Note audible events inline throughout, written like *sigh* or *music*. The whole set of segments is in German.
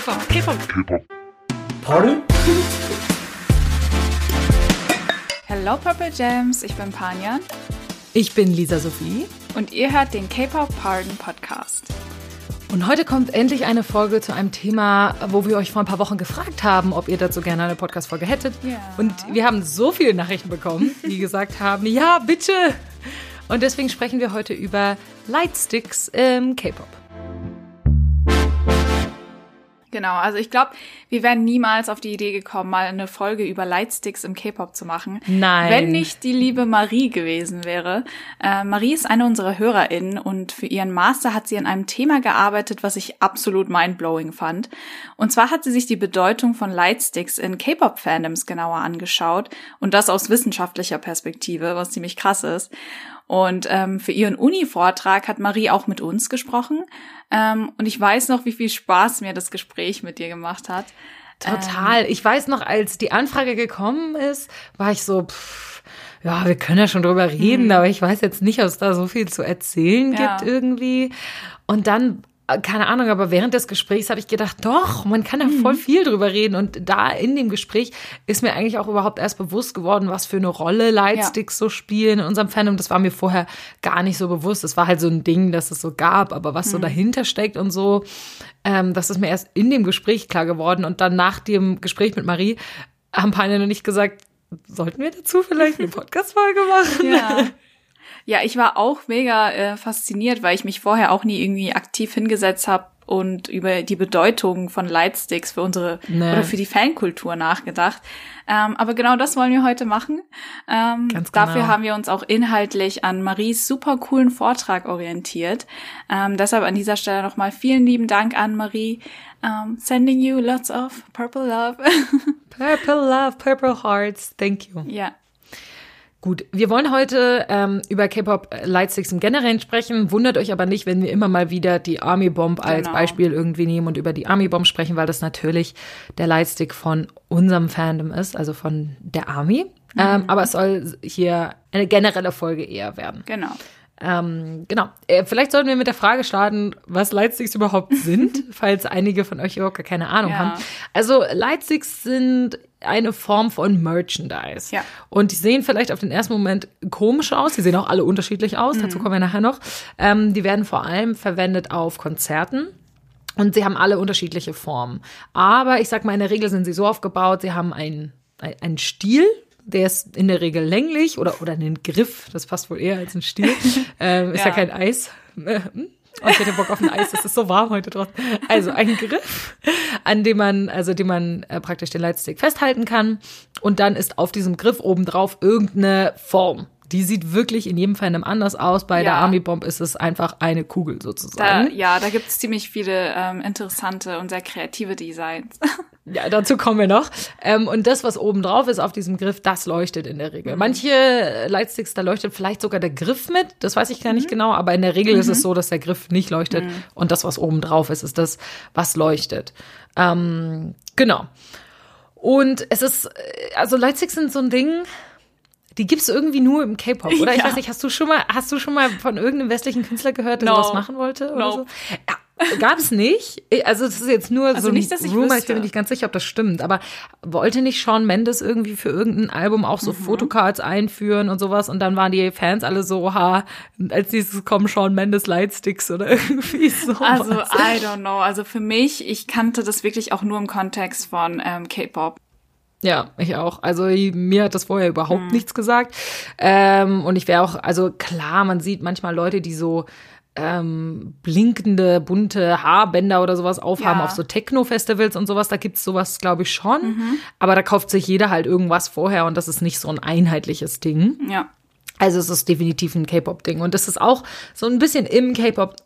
K-Pop, K-Pop. K-Pop. Pardon? Hello Purple Gems, ich bin Panjan Ich bin Lisa Sophie. und ihr hört den K-Pop Pardon Podcast. Und heute kommt endlich eine Folge zu einem Thema, wo wir euch vor ein paar Wochen gefragt haben, ob ihr dazu gerne eine Podcast-Folge hättet. Ja. Und wir haben so viele Nachrichten bekommen, die gesagt haben, ja, bitte. Und deswegen sprechen wir heute über Lightsticks im K-Pop. Genau, also ich glaube, wir wären niemals auf die Idee gekommen, mal eine Folge über Lightsticks im K-Pop zu machen. Nein. Wenn nicht die liebe Marie gewesen wäre. Äh, Marie ist eine unserer HörerInnen und für ihren Master hat sie an einem Thema gearbeitet, was ich absolut mindblowing fand. Und zwar hat sie sich die Bedeutung von Lightsticks in K-Pop-Fandoms genauer angeschaut und das aus wissenschaftlicher Perspektive, was ziemlich krass ist. Und ähm, für ihren Uni-Vortrag hat Marie auch mit uns gesprochen. Ähm, und ich weiß noch, wie viel Spaß mir das Gespräch mit dir gemacht hat. Total. Ich weiß noch, als die Anfrage gekommen ist, war ich so, pff, ja, wir können ja schon drüber reden, aber ich weiß jetzt nicht, ob es da so viel zu erzählen Ja. gibt irgendwie. Und dann, keine Ahnung, aber während des Gesprächs habe ich gedacht, doch, man kann da voll viel drüber reden. Und da in dem Gespräch ist mir eigentlich auch überhaupt erst bewusst geworden, was für eine Rolle Lightsticks so spielen in unserem Fandom. Das war mir vorher gar nicht so bewusst. Es war halt so ein Ding, dass es so gab, aber was so dahinter steckt und so, ähm, das ist mir erst in dem Gespräch klar geworden. Und dann nach dem Gespräch mit Marie haben Pania und ich gesagt, sollten wir dazu vielleicht eine *laughs* Podcast-Folge machen? Ja. Ja, ich war auch mega äh, fasziniert, weil ich mich vorher auch nie irgendwie aktiv hingesetzt habe und über die Bedeutung von Lightsticks für unsere Nee. oder für die Fankultur nachgedacht. Ähm, aber genau das wollen wir heute machen. Ähm, Ganz genau. Dafür haben wir uns auch inhaltlich an Maries super coolen Vortrag orientiert. Ähm, deshalb an dieser Stelle nochmal vielen lieben Dank an Marie. Um, sending you lots of purple love. *laughs* Purple Love, Purple Hearts, thank you. ja. Gut, wir wollen heute ähm, über K-Pop Lightsticks im Generellen sprechen. Wundert euch aber nicht, wenn wir immer mal wieder die Army Bomb als Genau. Beispiel irgendwie nehmen und über die Army Bomb sprechen, weil das natürlich der Lightstick von unserem Fandom ist, also von der Army. Ähm, aber es soll hier eine generelle Folge eher werden. Genau. Ähm, genau. Äh, vielleicht sollten wir mit der Frage starten, was Lightsticks überhaupt sind, *laughs* falls einige von euch überhaupt gar keine Ahnung Ja. haben. Also Lightsticks sind eine Form von Merchandise. Ja. Und die sehen vielleicht auf den ersten Moment komisch aus. Die sehen auch alle unterschiedlich aus. Dazu kommen wir nachher noch. Ähm, die werden vor allem verwendet auf Konzerten. Und sie haben alle unterschiedliche Formen. Aber ich sag mal, in der Regel sind sie so aufgebaut, sie haben einen, ein- einen Stiel, der ist in der Regel länglich oder, oder einen Griff, das passt wohl eher als ein Stiel. *laughs* ähm, ist ja. Ja. kein Eis. *laughs* Oh, ich hätte Bock auf ein Eis, es ist so warm heute draußen. Also ein Griff, an dem man, also dem man äh, praktisch den Lightstick festhalten kann. Und dann ist auf diesem Griff obendrauf irgendeine Form. Die sieht wirklich in jedem Fandom anders aus. Bei der Ja. Army Bomb ist es einfach eine Kugel Da, sozusagen. ja, da gibt es ziemlich viele ähm, interessante und sehr kreative Designs. *laughs* Ja, dazu kommen wir noch. Ähm, und das, was oben drauf ist auf diesem Griff, das leuchtet in der Regel. Manche äh, Lightsticks, da leuchtet vielleicht sogar der Griff mit. Das weiß ich gar nicht genau, aber in der Regel ist es so, dass der Griff nicht leuchtet. Und das, was oben drauf ist, ist das, was leuchtet. Ähm, genau. Und es ist, äh, also Lightsticks sind so ein Ding, die gibt's irgendwie nur im K-Pop, oder? Ich Ja. weiß nicht, hast du schon mal, hast du schon mal von irgendeinem westlichen Künstler gehört, der No. sowas machen wollte oder No. so? Ja. Gab's nicht. Also es ist jetzt nur Also so ein nicht, dass ich Rumor, ich bin mir nicht ganz sicher, ob das stimmt, aber wollte nicht Shawn Mendes irgendwie für irgendein Album auch Mhm. so Fotocards einführen und sowas und dann waren die Fans alle so, ha, als nächstes kommen Shawn Mendes Lightsticks oder *laughs* irgendwie so. Also, I don't know. Also für mich, ich kannte das wirklich auch nur im Kontext von ähm, K-Pop. Ja, ich auch. Also mir hat das vorher überhaupt Hm. nichts gesagt. Ähm, und ich wäre auch, also klar, man sieht manchmal Leute, die so ähm, blinkende, bunte Haarbänder oder sowas aufhaben Ja. auf so Techno-Festivals und sowas. Da gibt's sowas, glaube ich, schon. Mhm. Aber da kauft sich jeder halt irgendwas vorher und das ist nicht so ein einheitliches Ding. Ja. Also es ist definitiv ein K-Pop-Ding. Und das ist auch so ein bisschen im K-Pop,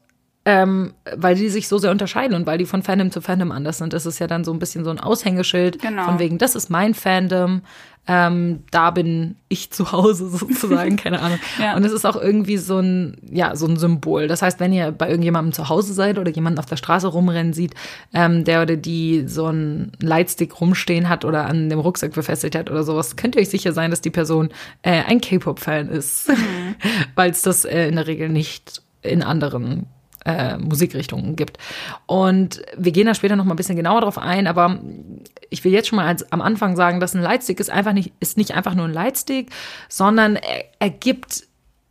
ähm, weil die sich so sehr unterscheiden und weil die von Fandom zu Fandom anders sind. Das ist ja dann so ein bisschen so ein Aushängeschild Genau. von wegen, das ist mein Fandom. Ähm, da bin ich zu Hause *laughs* sozusagen, keine Ahnung. *laughs* Ja. Und es ist auch irgendwie so ein, ja, so ein Symbol. Das heißt, wenn ihr bei irgendjemandem zu Hause seid oder jemanden auf der Straße rumrennen sieht, ähm, der oder die so einen Lightstick rumstehen hat oder an dem Rucksack befestigt hat oder sowas, könnt ihr euch sicher sein, dass die Person äh, ein K-Pop-Fan ist. *laughs* Weil es das äh, in der Regel nicht in anderen äh, Musikrichtungen gibt. Und wir gehen da später noch mal ein bisschen genauer drauf ein, aber ich will jetzt schon mal als, am Anfang sagen, dass ein Lightstick ist einfach nicht, ist nicht einfach nur ein Lightstick, sondern er, er gibt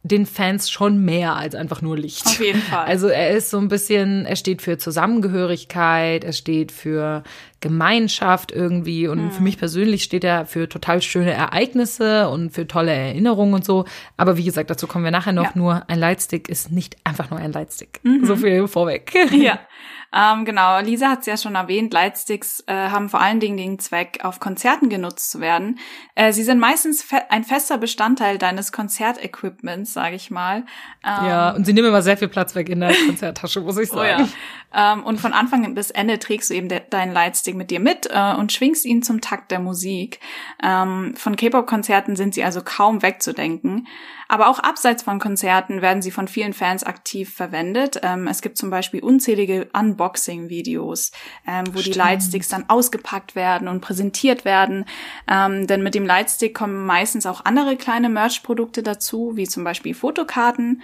den Fans schon mehr als einfach nur Licht. Auf jeden Fall. Also er ist so ein bisschen, er steht für Zusammengehörigkeit, er steht für Gemeinschaft irgendwie und mhm. für mich persönlich steht er für total schöne Ereignisse und für tolle Erinnerungen und so. Aber wie gesagt, dazu kommen wir nachher noch. Ja. Nur ein Lightstick ist nicht einfach nur ein Lightstick. Mhm. So viel vorweg. Ja. *laughs* Ähm, genau, Lisa hat es ja schon erwähnt, Lightsticks äh, haben vor allen Dingen den Zweck, auf Konzerten genutzt zu werden. Äh, sie sind meistens fe ein fester Bestandteil deines Konzertequipments, sage ich mal. Ähm, ja, und sie nehmen immer sehr viel Platz weg in der Konzerttasche, muss ich sagen. *laughs* Oh ja. ähm, und von Anfang bis Ende trägst du eben deinen Lightstick mit dir mit äh, und schwingst ihn zum Takt der Musik. Ähm, von K-Pop-Konzerten sind sie also kaum wegzudenken. Aber auch abseits von Konzerten werden sie von vielen Fans aktiv verwendet. Ähm, es gibt zum Beispiel unzählige Unboxing-Videos, ähm, wo Stimmt. die Lightsticks dann ausgepackt werden und präsentiert werden. Ähm, denn mit dem Lightstick kommen meistens auch andere kleine Merch-Produkte dazu, wie zum Beispiel Fotokarten.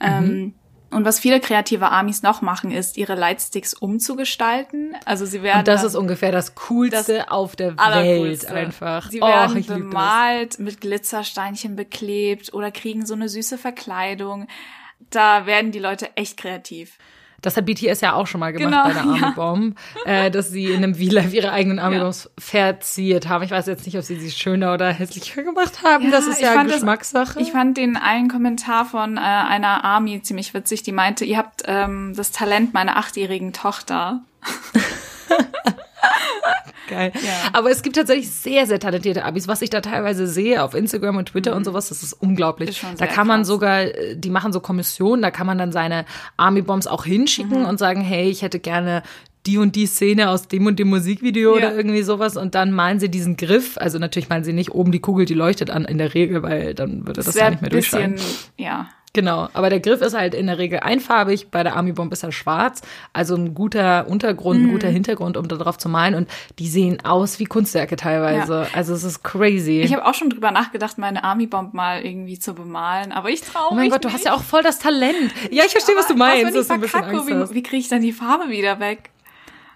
Ähm, mhm. Und was viele kreative Armies noch machen, ist, ihre Lightsticks umzugestalten. Also sie werden. Und das ist ungefähr das Coolste das auf der Welt einfach. Sie werden oh, bemalt, mit Glitzersteinchen beklebt oder kriegen so eine süße Verkleidung. Da werden die Leute echt kreativ. Das hat BTS ja auch schon mal gemacht genau, bei der Army ja. Bomb, äh, dass sie in einem V-Live ihre eigenen Army Bombs ja. verziert haben. Ich weiß jetzt nicht, ob sie sie schöner oder hässlicher gemacht haben. Ja, das ist ja Geschmackssache. Das, ich fand den einen Kommentar von äh, einer Army ziemlich witzig, die meinte, ihr habt ähm, das Talent meiner achtjährigen Tochter. *laughs* *laughs* Geil. Ja. Aber es gibt tatsächlich sehr, sehr talentierte Abis. Was ich da teilweise sehe auf Instagram und Twitter mhm. und sowas, das ist unglaublich. Ist da kann man krass. sogar, äh, die machen so Kommissionen, da kann man dann seine Army-Bombs auch hinschicken mhm. und sagen, hey, ich hätte gerne die und die Szene aus dem und dem Musikvideo ja. oder irgendwie sowas und dann malen sie diesen Griff. Also natürlich malen sie nicht oben die Kugel, die leuchtet an in der Regel, weil dann würde das, das ja nicht mehr durchscheinen. Ja, Genau, aber der Griff ist halt in der Regel einfarbig, bei der Army Bomb ist er schwarz, also ein guter Untergrund, ein guter mhm. Hintergrund, um da drauf zu malen und die sehen aus wie Kunstwerke teilweise. Ja. Also es ist crazy. Ich habe auch schon drüber nachgedacht, meine Army Bomb mal irgendwie zu bemalen, aber ich traue mich Oh mein Gott, nicht. du hast ja auch voll das Talent. Ja, ich verstehe, was du meinst. Was, wenn ich verkacke, wie, wie kriege ich dann die Farbe wieder weg?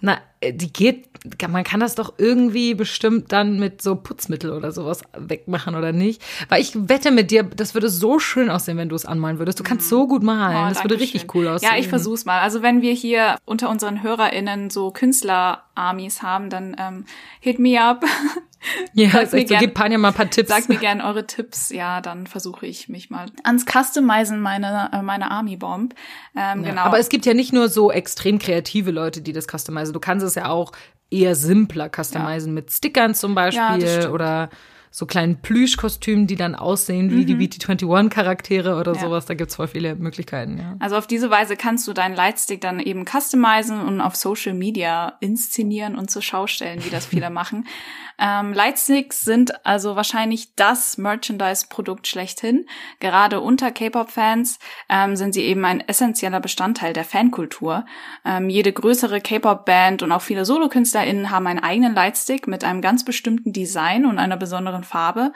Na, äh, die geht, man kann das doch irgendwie bestimmt dann mit so Putzmittel oder sowas wegmachen oder nicht. Weil ich wette mit dir, das würde so schön aussehen, wenn du es anmalen würdest. Du kannst mhm. so gut malen. Oh, das würde richtig schön. cool aussehen. Ja, ich versuch's mal. Also wenn wir hier unter unseren HörerInnen so Künstler-Armies haben, dann ähm, hit me up. *laughs* Ja, sagt so, gern, gib Panja mal ein paar Tipps. Sagt mir gerne eure Tipps. Ja, dann versuche ich mich mal ans Customizen meine, äh, meine Army Bomb. Ähm, ja, genau. Aber es gibt ja nicht nur so extrem kreative Leute, die das customizen. Du kannst es ja auch eher simpler customizen ja. mit Stickern zum Beispiel ja, oder so kleinen Plüschkostümen, die dann aussehen wie mhm. die BT21-Charaktere oder ja. sowas. Da gibt's voll viele Möglichkeiten, ja. Also auf diese Weise kannst du deinen Lightstick dann eben customizen und auf Social Media inszenieren und zur Schau stellen, wie das *laughs* viele machen. Ähm, Lightsticks sind also wahrscheinlich das Merchandise-Produkt schlechthin. Gerade unter K-Pop-Fans ähm, sind sie eben ein essentieller Bestandteil der Fankultur. Ähm, jede größere K-Pop-Band und auch viele SolokünstlerInnen haben einen eigenen Lightstick mit einem ganz bestimmten Design und einer besonderen Farbe.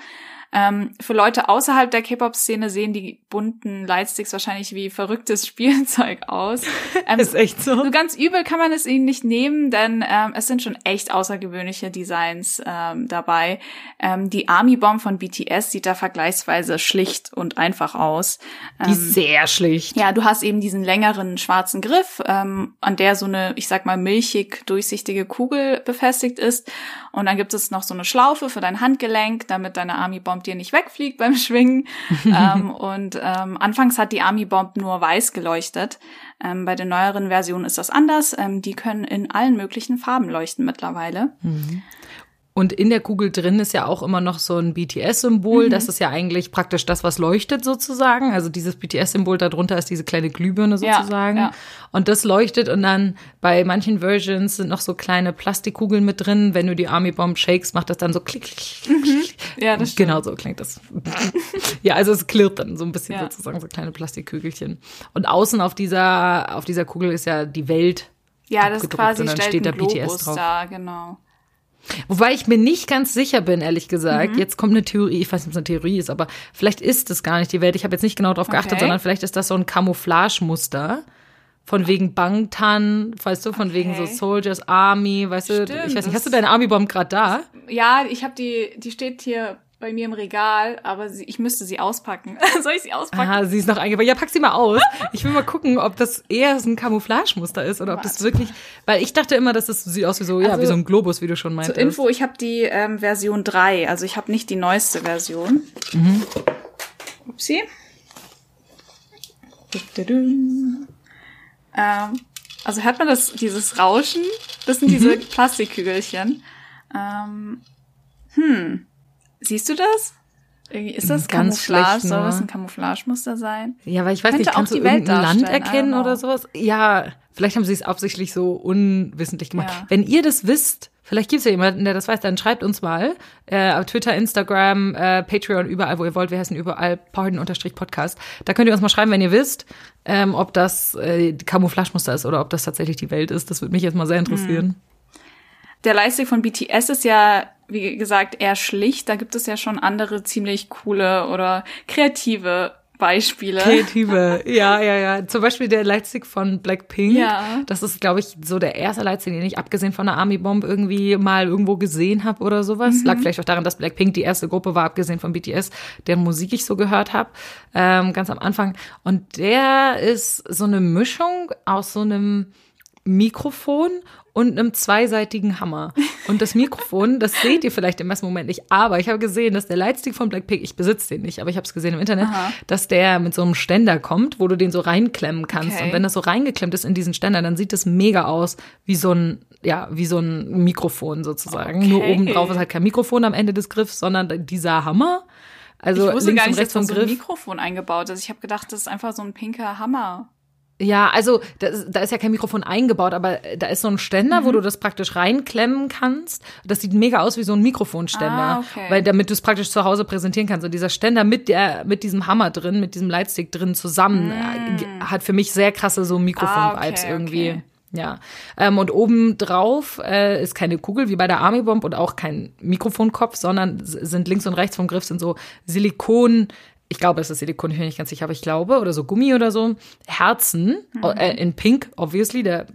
Ähm, für Leute außerhalb der K-Pop-Szene sehen die bunten Lightsticks wahrscheinlich wie verrücktes *laughs* Spielzeug aus. *laughs* Ähm, ist echt so. So ganz übel kann man es ihnen nicht nehmen, denn ähm, es sind schon echt außergewöhnliche Designs ähm, dabei. Ähm, die Army Bomb von BTS sieht da vergleichsweise schlicht und einfach aus. Die ähm, sehr schlicht. Ja, du hast eben diesen längeren schwarzen Griff, ähm, an der so eine, ich sag mal, milchig durchsichtige Kugel befestigt ist. Und dann gibt es noch so eine Schlaufe für dein Handgelenk, damit deine Army Bomb dir nicht wegfliegt beim Schwingen. *laughs* ähm, und ähm, anfangs hat die Army Bomb nur weiß geleuchtet. Ähm, bei den neueren Versionen ist das anders. Ähm, die können in allen möglichen Farben leuchten mittlerweile. Mhm. Und in der Kugel drin ist ja auch immer noch so ein BTS-Symbol. Mhm. Das ist ja eigentlich praktisch das, was leuchtet sozusagen. Also dieses BTS-Symbol darunter ist diese kleine Glühbirne sozusagen. Ja, ja. Und das leuchtet und dann bei manchen Versions sind noch so kleine Plastikkugeln mit drin. Wenn du die Army Bomb shakes, macht das dann so klick, klick, klick. Mhm. Ja, das stimmt. Genau so klingt das. *laughs* ja, also es klirrt dann so ein bisschen ja. sozusagen, so kleine Plastikkügelchen. Und außen auf dieser, auf dieser Kugel ist ja die Welt. Ja, das quasi und dann steht da BTS drauf. Da, genau. Wobei ich mir nicht ganz sicher bin, ehrlich gesagt. Mhm. Jetzt kommt eine Theorie, ich weiß nicht, ob es eine Theorie ist, aber vielleicht ist es gar nicht die Welt. Ich habe jetzt nicht genau darauf geachtet, okay. sondern vielleicht ist das so ein Camouflage-Muster, von wegen Bangtan, weißt du, von okay. wegen so Soldiers Army, weißt du, Stimmt, ich weiß nicht, hast du deine Army Bomb gerade da? Ja, ich habe die, die steht hier bei mir im Regal, aber sie, ich müsste sie auspacken. *laughs* Soll ich sie auspacken? Ah, sie ist noch eingebaut. Ja, pack sie mal aus. Ich will mal gucken, ob das eher so ein Camouflagemuster ist oder ob das wirklich, weil ich dachte immer, dass das sieht aus wie so, also, ja, wie so ein Globus, wie du schon meintest. Zur Info, ich habe die ähm, Version 3, also ich habe nicht die neueste Version. Mhm. Upsi. Ähm, also hört man das, dieses Rauschen? Das sind diese mhm. Plastikkügelchen. Ähm, hm. Siehst du das? Ist das Ganz Camouflage? Soll das ein Camouflagemuster sein? Ja, weil ich weiß Könnte nicht, kannst du irgendein Land erkennen oder sowas? Ja, vielleicht haben sie es absichtlich so unwissentlich gemacht. Ja. Wenn ihr das wisst, vielleicht gibt es ja jemanden, der das weiß, dann schreibt uns mal äh, auf Twitter, Instagram, äh, Patreon, überall, wo ihr wollt. Wir heißen überall Pardon-Podcast. Da könnt ihr uns mal schreiben, wenn ihr wisst, ähm, ob das äh, Camouflagemuster ist oder ob das tatsächlich die Welt ist. Das würde mich jetzt mal sehr interessieren. Hm. Der Lightstick von BTS ist ja wie gesagt, eher schlicht. Da gibt es ja schon andere ziemlich coole oder kreative Beispiele. Kreative, *laughs* ja, ja, ja. Zum Beispiel der Lightstick von Blackpink. Ja. Das ist, glaube ich, so der erste Lightstick, den ich abgesehen von der Army Bomb irgendwie mal irgendwo gesehen habe oder sowas. Mhm. Lag vielleicht auch daran, dass Blackpink die erste Gruppe war, abgesehen von BTS, deren Musik ich so gehört habe, ähm, ganz am Anfang. Und der ist so eine Mischung aus so einem Mikrofon und einem zweiseitigen Hammer. Und das Mikrofon, das seht ihr vielleicht im ersten Moment nicht, aber ich habe gesehen, dass der Lightstick von Blackpink, ich besitze den nicht, aber ich habe es gesehen im Internet, Aha. dass der mit so einem Ständer kommt, wo du den so reinklemmen kannst. Okay. Und wenn das so reingeklemmt ist in diesen Ständer, dann sieht das mega aus wie so ein, ja, wie so ein Mikrofon sozusagen. Okay. Nur oben drauf ist halt kein Mikrofon am Ende des Griffs, sondern dieser Hammer. Also ich wusste gar nicht, dass da so ein Mikrofon eingebaut ist. Ich habe gedacht, das ist einfach so ein pinker Hammer. Ja, also da ist, da ist ja kein Mikrofon eingebaut, aber da ist so ein Ständer, mhm. wo du das praktisch reinklemmen kannst. Das sieht mega aus wie so ein Mikrofonständer, ah, okay. weil damit du es praktisch zu Hause präsentieren kannst. Und dieser Ständer mit der mit diesem Hammer drin, mit diesem Lightstick drin zusammen mhm. hat für mich sehr krasse so Mikrofon-Vibes ah, okay, irgendwie. Okay. Ja, ähm, und oben drauf äh, ist keine Kugel wie bei der Army Bomb und auch kein Mikrofonkopf, sondern sind links und rechts vom Griff sind so Silikon ich glaube, es ist Silikon, ich bin nicht ganz sicher, aber ich glaube, oder so Gummi oder so, Herzen mhm. äh, in Pink, obviously, der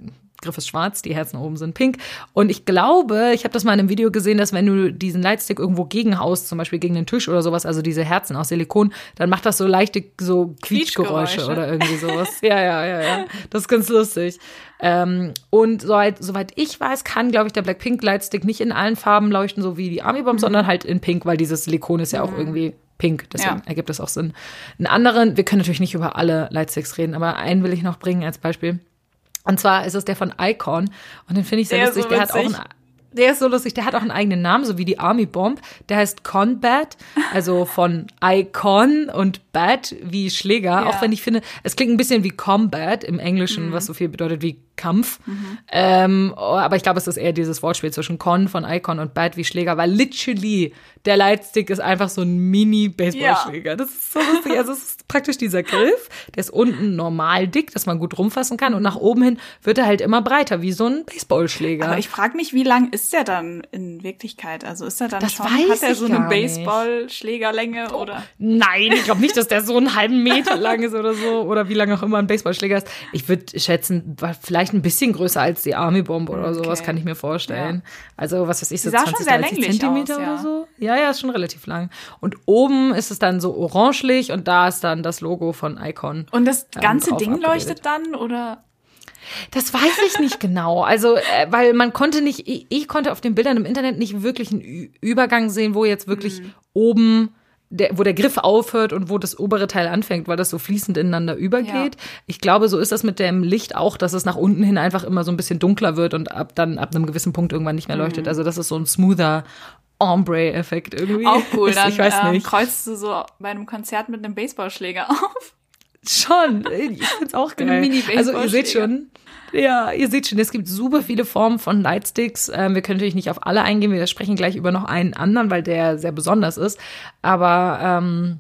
Griff ist schwarz, die Herzen oben sind pink. Und ich glaube, ich habe das mal in einem Video gesehen, dass wenn du diesen Lightstick irgendwo gegenhaust, zum Beispiel gegen den Tisch oder sowas, also diese Herzen aus Silikon, dann macht das so leichte so Quietschgeräusche, oder irgendwie sowas. ja, ja, ja, ja. Das ist ganz lustig. Ähm, und soweit, soweit ich weiß, kann, glaube ich, der Blackpink Lightstick nicht in allen Farben leuchten, so wie die Army Bomb, mhm. sondern halt in Pink, weil dieses Silikon ist ja auch mhm. irgendwie pink. Deswegen ja. ergibt das auch Sinn. Einen anderen, wir können natürlich nicht über alle Lightsticks reden, aber einen will ich noch bringen als Beispiel. Und zwar ist es der von Icon. Und den finde ich sehr der lustig. So der hat auch einen, der ist so lustig, der hat auch einen eigenen Namen, so wie die Army Bomb. Der heißt Conbat, also *laughs* von Icon und Bat wie Schläger. Ja. Auch wenn ich finde, es klingt ein bisschen wie Combat im Englischen, mhm. was so viel bedeutet wie Kampf. Mhm. Ähm, aber ich glaube, es ist eher dieses Wortspiel zwischen Con von Icon und Bad wie Schläger, weil literally der Lightstick ist einfach so ein Mini-Baseballschläger. Ja. Das ist so lustig. Also es ist praktisch dieser Griff, der ist unten normal dick, dass man gut rumfassen kann und nach oben hin wird er halt immer breiter, wie so ein Baseballschläger. Aber ich frage mich, wie lang ist der dann in Wirklichkeit? Also ist er dann das schon, hat er so eine Baseballschlägerlänge oh, oder? Nein, ich glaube nicht, dass der so einen halben Meter lang ist oder so oder wie lange auch immer ein Baseballschläger ist. Ich würde schätzen, vielleicht vielleicht ein bisschen größer als die Army Bomb oder okay. sowas, kann ich mir vorstellen. Ja. Also, was weiß ich, so 20, 30 Zentimeter aus, ja. oder so. Ja, ja, ist schon relativ lang. Und oben ist es dann so orangelich und da ist dann das Logo von Icon. Und das ähm, ganze ähm, Ding leuchtet dann oder? Das weiß ich nicht genau. Also, äh, weil man konnte nicht, ich, ich, konnte auf den Bildern im Internet nicht wirklich einen Übergang sehen, wo jetzt wirklich mhm. oben der, wo der Griff aufhört und wo das obere Teil anfängt, weil das so fließend ineinander übergeht. Ja. Ich glaube, so ist das mit dem Licht auch, dass es nach unten hin einfach immer so ein bisschen dunkler wird und ab dann ab einem gewissen Punkt irgendwann nicht mehr leuchtet. Mhm. Also das ist so ein smoother Ombre-Effekt irgendwie. Auch cool. *laughs* Dann ich weiß ähm, nicht. kreuzt du so bei einem Konzert mit einem Baseballschläger *laughs* auf. Schon. Ich find's auch geil. Also ihr seht schon, ja, ihr seht schon, es gibt super viele Formen von Lightsticks. Ähm, wir können natürlich nicht auf alle eingehen. Wir sprechen gleich über noch einen anderen, weil der sehr besonders ist. Aber ähm,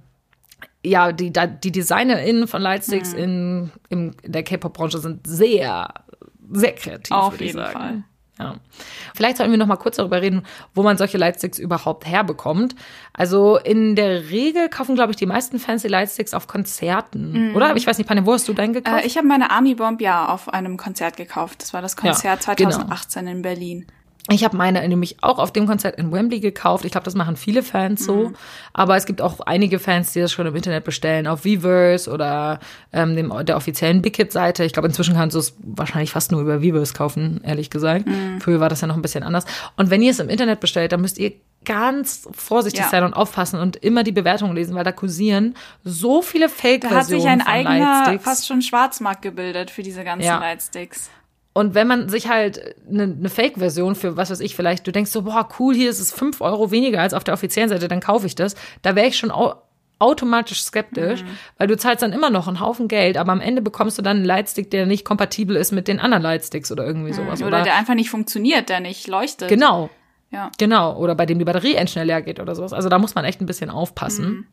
ja, die, die DesignerInnen von Lightsticks mhm. in, in, der K-Pop-Branche sind sehr, sehr kreativ. Auf jeden Fall. Ja. Vielleicht sollten wir noch mal kurz darüber reden, wo man solche Lightsticks überhaupt herbekommt. Also in der Regel kaufen, glaube ich, die meisten Fans die Lightsticks auf Konzerten, mhm. oder? Ich weiß nicht, Panne, wo hast du deinen gekauft? Äh, ich habe meine Army Bomb ja auf einem Konzert gekauft. Das war das Konzert ja, 2018 genau. in Berlin. Ich habe meine nämlich auch auf dem Konzert in Wembley gekauft. Ich glaube, das machen viele Fans so. Mhm. Aber es gibt auch einige Fans, die das schon im Internet bestellen, auf Weverse oder ähm, dem, der offiziellen Bickit-Seite. Ich glaube, inzwischen kannst du es wahrscheinlich fast nur über Weverse kaufen, ehrlich gesagt. Mhm. Früher war das ja noch ein bisschen anders. Und wenn ihr es im Internet bestellt, dann müsst ihr ganz vorsichtig ja. sein und aufpassen und immer die Bewertungen lesen, weil da kursieren so viele Fake-Versionen Da hat sich ein eigener, fast schon Schwarzmarkt gebildet für diese ganzen ja. Lightsticks. Und wenn man sich halt eine, eine Fake-Version für, was weiß ich, vielleicht, du denkst so, boah, cool, hier ist es fünf Euro weniger als auf der offiziellen Seite, dann kaufe ich das. Da wäre ich schon au automatisch skeptisch, mhm. weil du zahlst dann immer noch einen Haufen Geld, aber am Ende bekommst du dann einen Lightstick, der nicht kompatibel ist mit den anderen Lightsticks oder irgendwie mhm. sowas. Oder, oder der einfach nicht funktioniert, der nicht leuchtet. Genau. Ja. Genau. Oder bei dem die Batterie endschnell leer geht oder sowas. Also da muss man echt ein bisschen aufpassen. Mhm.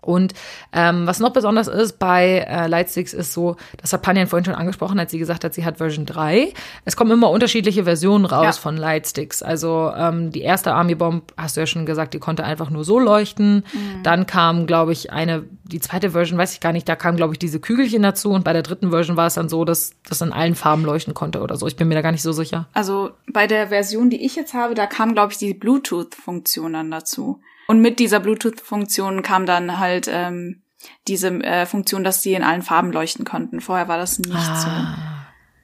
Und ähm, was noch besonders ist bei äh, Lightsticks ist so, das hat Panjan vorhin schon angesprochen, als sie gesagt hat, sie hat Version 3. Es kommen immer unterschiedliche Versionen raus ja. von Lightsticks. Also ähm, die erste Army Bomb, hast du ja schon gesagt, die konnte einfach nur so leuchten. Mhm. Dann kam, glaube ich, eine, die zweite Version, weiß ich gar nicht, da kam, glaube ich, diese Kügelchen dazu. Und bei der dritten Version war es dann so, dass das in allen Farben leuchten konnte oder so. Ich bin mir da gar nicht so sicher. Also bei der Version, die ich jetzt habe, da kam, glaube ich, die Bluetooth-Funktion dann dazu. Und mit dieser Bluetooth-Funktion kam dann halt ähm, diese äh, Funktion, dass sie in allen Farben leuchten konnten. Vorher war das nicht ah. so.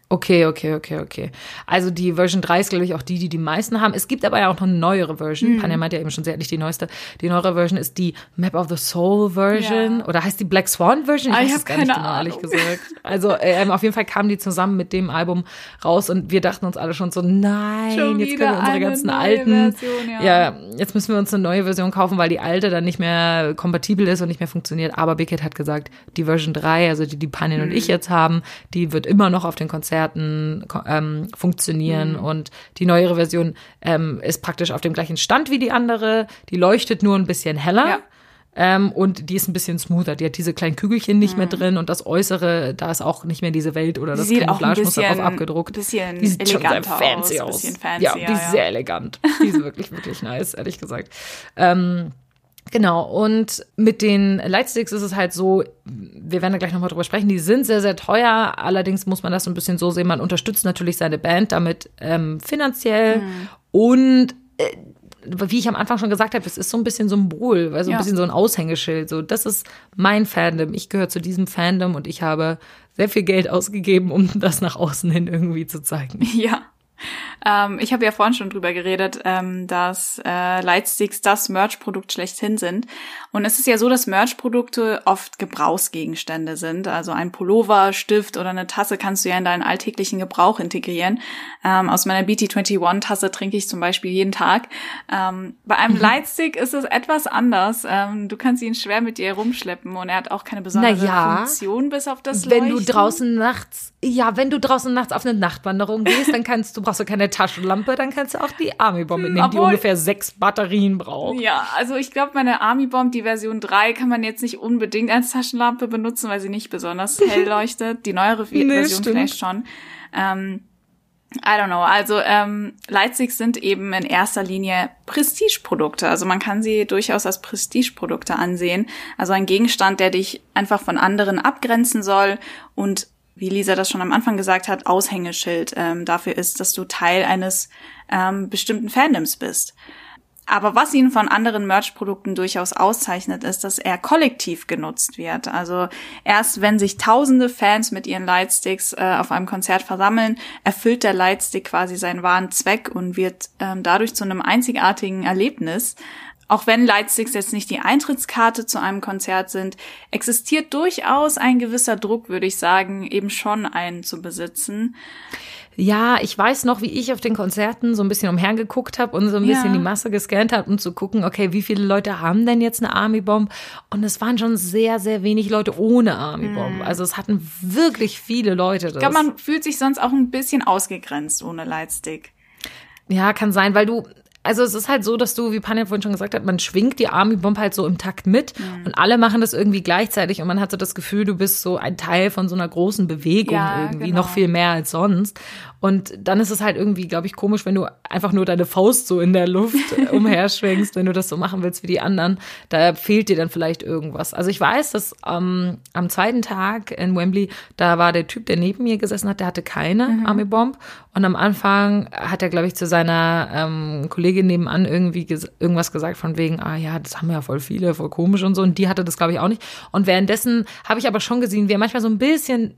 Okay, okay, okay, okay. Also die Version 3 ist, glaube ich, auch die, die die meisten haben. Es gibt aber ja auch noch eine neuere Version. Mhm. Panja meint ja eben schon, sehr nicht die neueste. Die neuere Version ist die Map of the Soul Version. Ja. Oder heißt die Black Swan Version? Ich ah, weiß es gar nicht genau, ehrlich gesagt. *laughs* Also ähm, auf jeden Fall kamen die zusammen mit dem Album raus und wir dachten uns alle schon so, nein, schon jetzt können wir unsere ganzen alten, Version, ja. ja. jetzt müssen wir uns eine neue Version kaufen, weil die alte dann nicht mehr kompatibel ist und nicht mehr funktioniert. Aber Hit hat gesagt, die Version 3, also die, die Panjan mhm. und ich jetzt haben, die wird immer noch auf den Konzerten Konzerten ähm, funktionieren. Mhm. Und die neuere Version ähm, ist praktisch auf dem gleichen Stand wie die andere. Die leuchtet nur ein bisschen heller. Ja. Ähm, und die ist ein bisschen smoother. Die hat diese kleinen Kügelchen nicht mhm. mehr drin und das Äußere, da ist auch nicht mehr diese Welt oder das Camouflage-Muster drauf abgedruckt. Bisschen die sieht schon sehr fancy aus. aus. Fancy, ja, die ist ja. sehr elegant. Die ist wirklich, wirklich nice, ehrlich gesagt. Ähm, Genau, und mit den Lightsticks ist es halt so, wir werden da gleich nochmal drüber sprechen, die sind sehr, sehr teuer. Allerdings muss man das so ein bisschen so sehen, man unterstützt natürlich seine Band damit ähm, finanziell mhm. und äh, wie ich am Anfang schon gesagt habe, es ist so ein bisschen Symbol, weil so ein ja. bisschen so ein Aushängeschild. So, das ist mein Fandom. Ich gehöre zu diesem Fandom und ich habe sehr viel Geld ausgegeben, um *laughs* das nach außen hin irgendwie zu zeigen. Ja. Ähm, ich habe ja vorhin schon drüber geredet, ähm, dass äh, Lightsticks das Merch-Produkt schlechthin sind. Und es ist ja so, dass Merch-Produkte oft Gebrauchsgegenstände sind. Also ein Pullover, Stift oder eine Tasse kannst du ja in deinen alltäglichen Gebrauch integrieren. Ähm, aus meiner BT21-Tasse trinke ich zum Beispiel jeden Tag. Ähm, bei einem mhm. Lightstick ist es etwas anders. Ähm, du kannst ihn schwer mit dir herumschleppen und er hat auch keine besondere ja, Funktion bis auf das Leuchten. Wenn du draußen nachts, ja, wenn du draußen nachts auf eine Nachtwanderung gehst, dann kannst du brauchst du keine Taschenlampe, dann kannst du auch die Army Bomb mitnehmen, Obwohl, die ungefähr sechs Batterien braucht. Ja, also ich glaube, meine Army Bomb, die Version 3, kann man jetzt nicht unbedingt als Taschenlampe benutzen, weil sie nicht besonders *laughs* hell leuchtet. Die neuere nee, Version stimmt. vielleicht schon. Ähm, I don't know. Also ähm, Lightsticks sind eben in erster Linie Prestigeprodukte. Also man kann sie durchaus als Prestigeprodukte ansehen. Also ein Gegenstand, der dich einfach von anderen abgrenzen soll und wie Lisa das schon am Anfang gesagt hat, Aushängeschild ähm, dafür ist, dass du Teil eines ähm, bestimmten Fandoms bist. Aber was ihn von anderen Merch-Produkten durchaus auszeichnet, ist, dass er kollektiv genutzt wird. Also erst wenn sich tausende Fans mit ihren Lightsticks äh, auf einem Konzert versammeln, erfüllt der Lightstick quasi seinen wahren Zweck und wird ähm, dadurch zu einem einzigartigen Erlebnis. Auch wenn Lightsticks jetzt nicht die Eintrittskarte zu einem Konzert sind, existiert durchaus ein gewisser Druck, würde ich sagen, eben schon einen zu besitzen. Ja, ich weiß noch, wie ich auf den Konzerten so ein bisschen umhergeguckt habe und so ein ja. bisschen die Masse gescannt habe, um zu gucken, okay, wie viele Leute haben denn jetzt eine Army Bomb? Und es waren schon sehr, sehr wenig Leute ohne Army Bomb. Mhm. Also es hatten wirklich viele Leute. Das. Ich glaube, man fühlt sich sonst auch ein bisschen ausgegrenzt ohne Lightstick. Ja, kann sein, weil du also es ist halt so, dass du, wie Panja vorhin schon gesagt hat, man schwingt die Army Bomb halt so im Takt mit mhm. und alle machen das irgendwie gleichzeitig und man hat so das Gefühl, du bist so ein Teil von so einer großen Bewegung ja, irgendwie, genau. noch viel mehr als sonst. Und dann ist es halt irgendwie, glaube ich, komisch, wenn du einfach nur deine Faust so in der Luft *laughs* umherschwenkst, wenn du das so machen willst wie die anderen. Da fehlt dir dann vielleicht irgendwas. Also ich weiß, dass ähm, am zweiten Tag in Wembley, da war der Typ, der neben mir gesessen hat, der hatte keine mhm. Army Bomb. Und am Anfang hat er, glaube ich, zu seiner ähm, Kollegin nebenan irgendwie ges irgendwas gesagt von wegen, ah ja, das haben ja voll viele, voll komisch und so. Und die hatte das, glaube ich, auch nicht. Und währenddessen habe ich aber schon gesehen, wie er manchmal so ein bisschen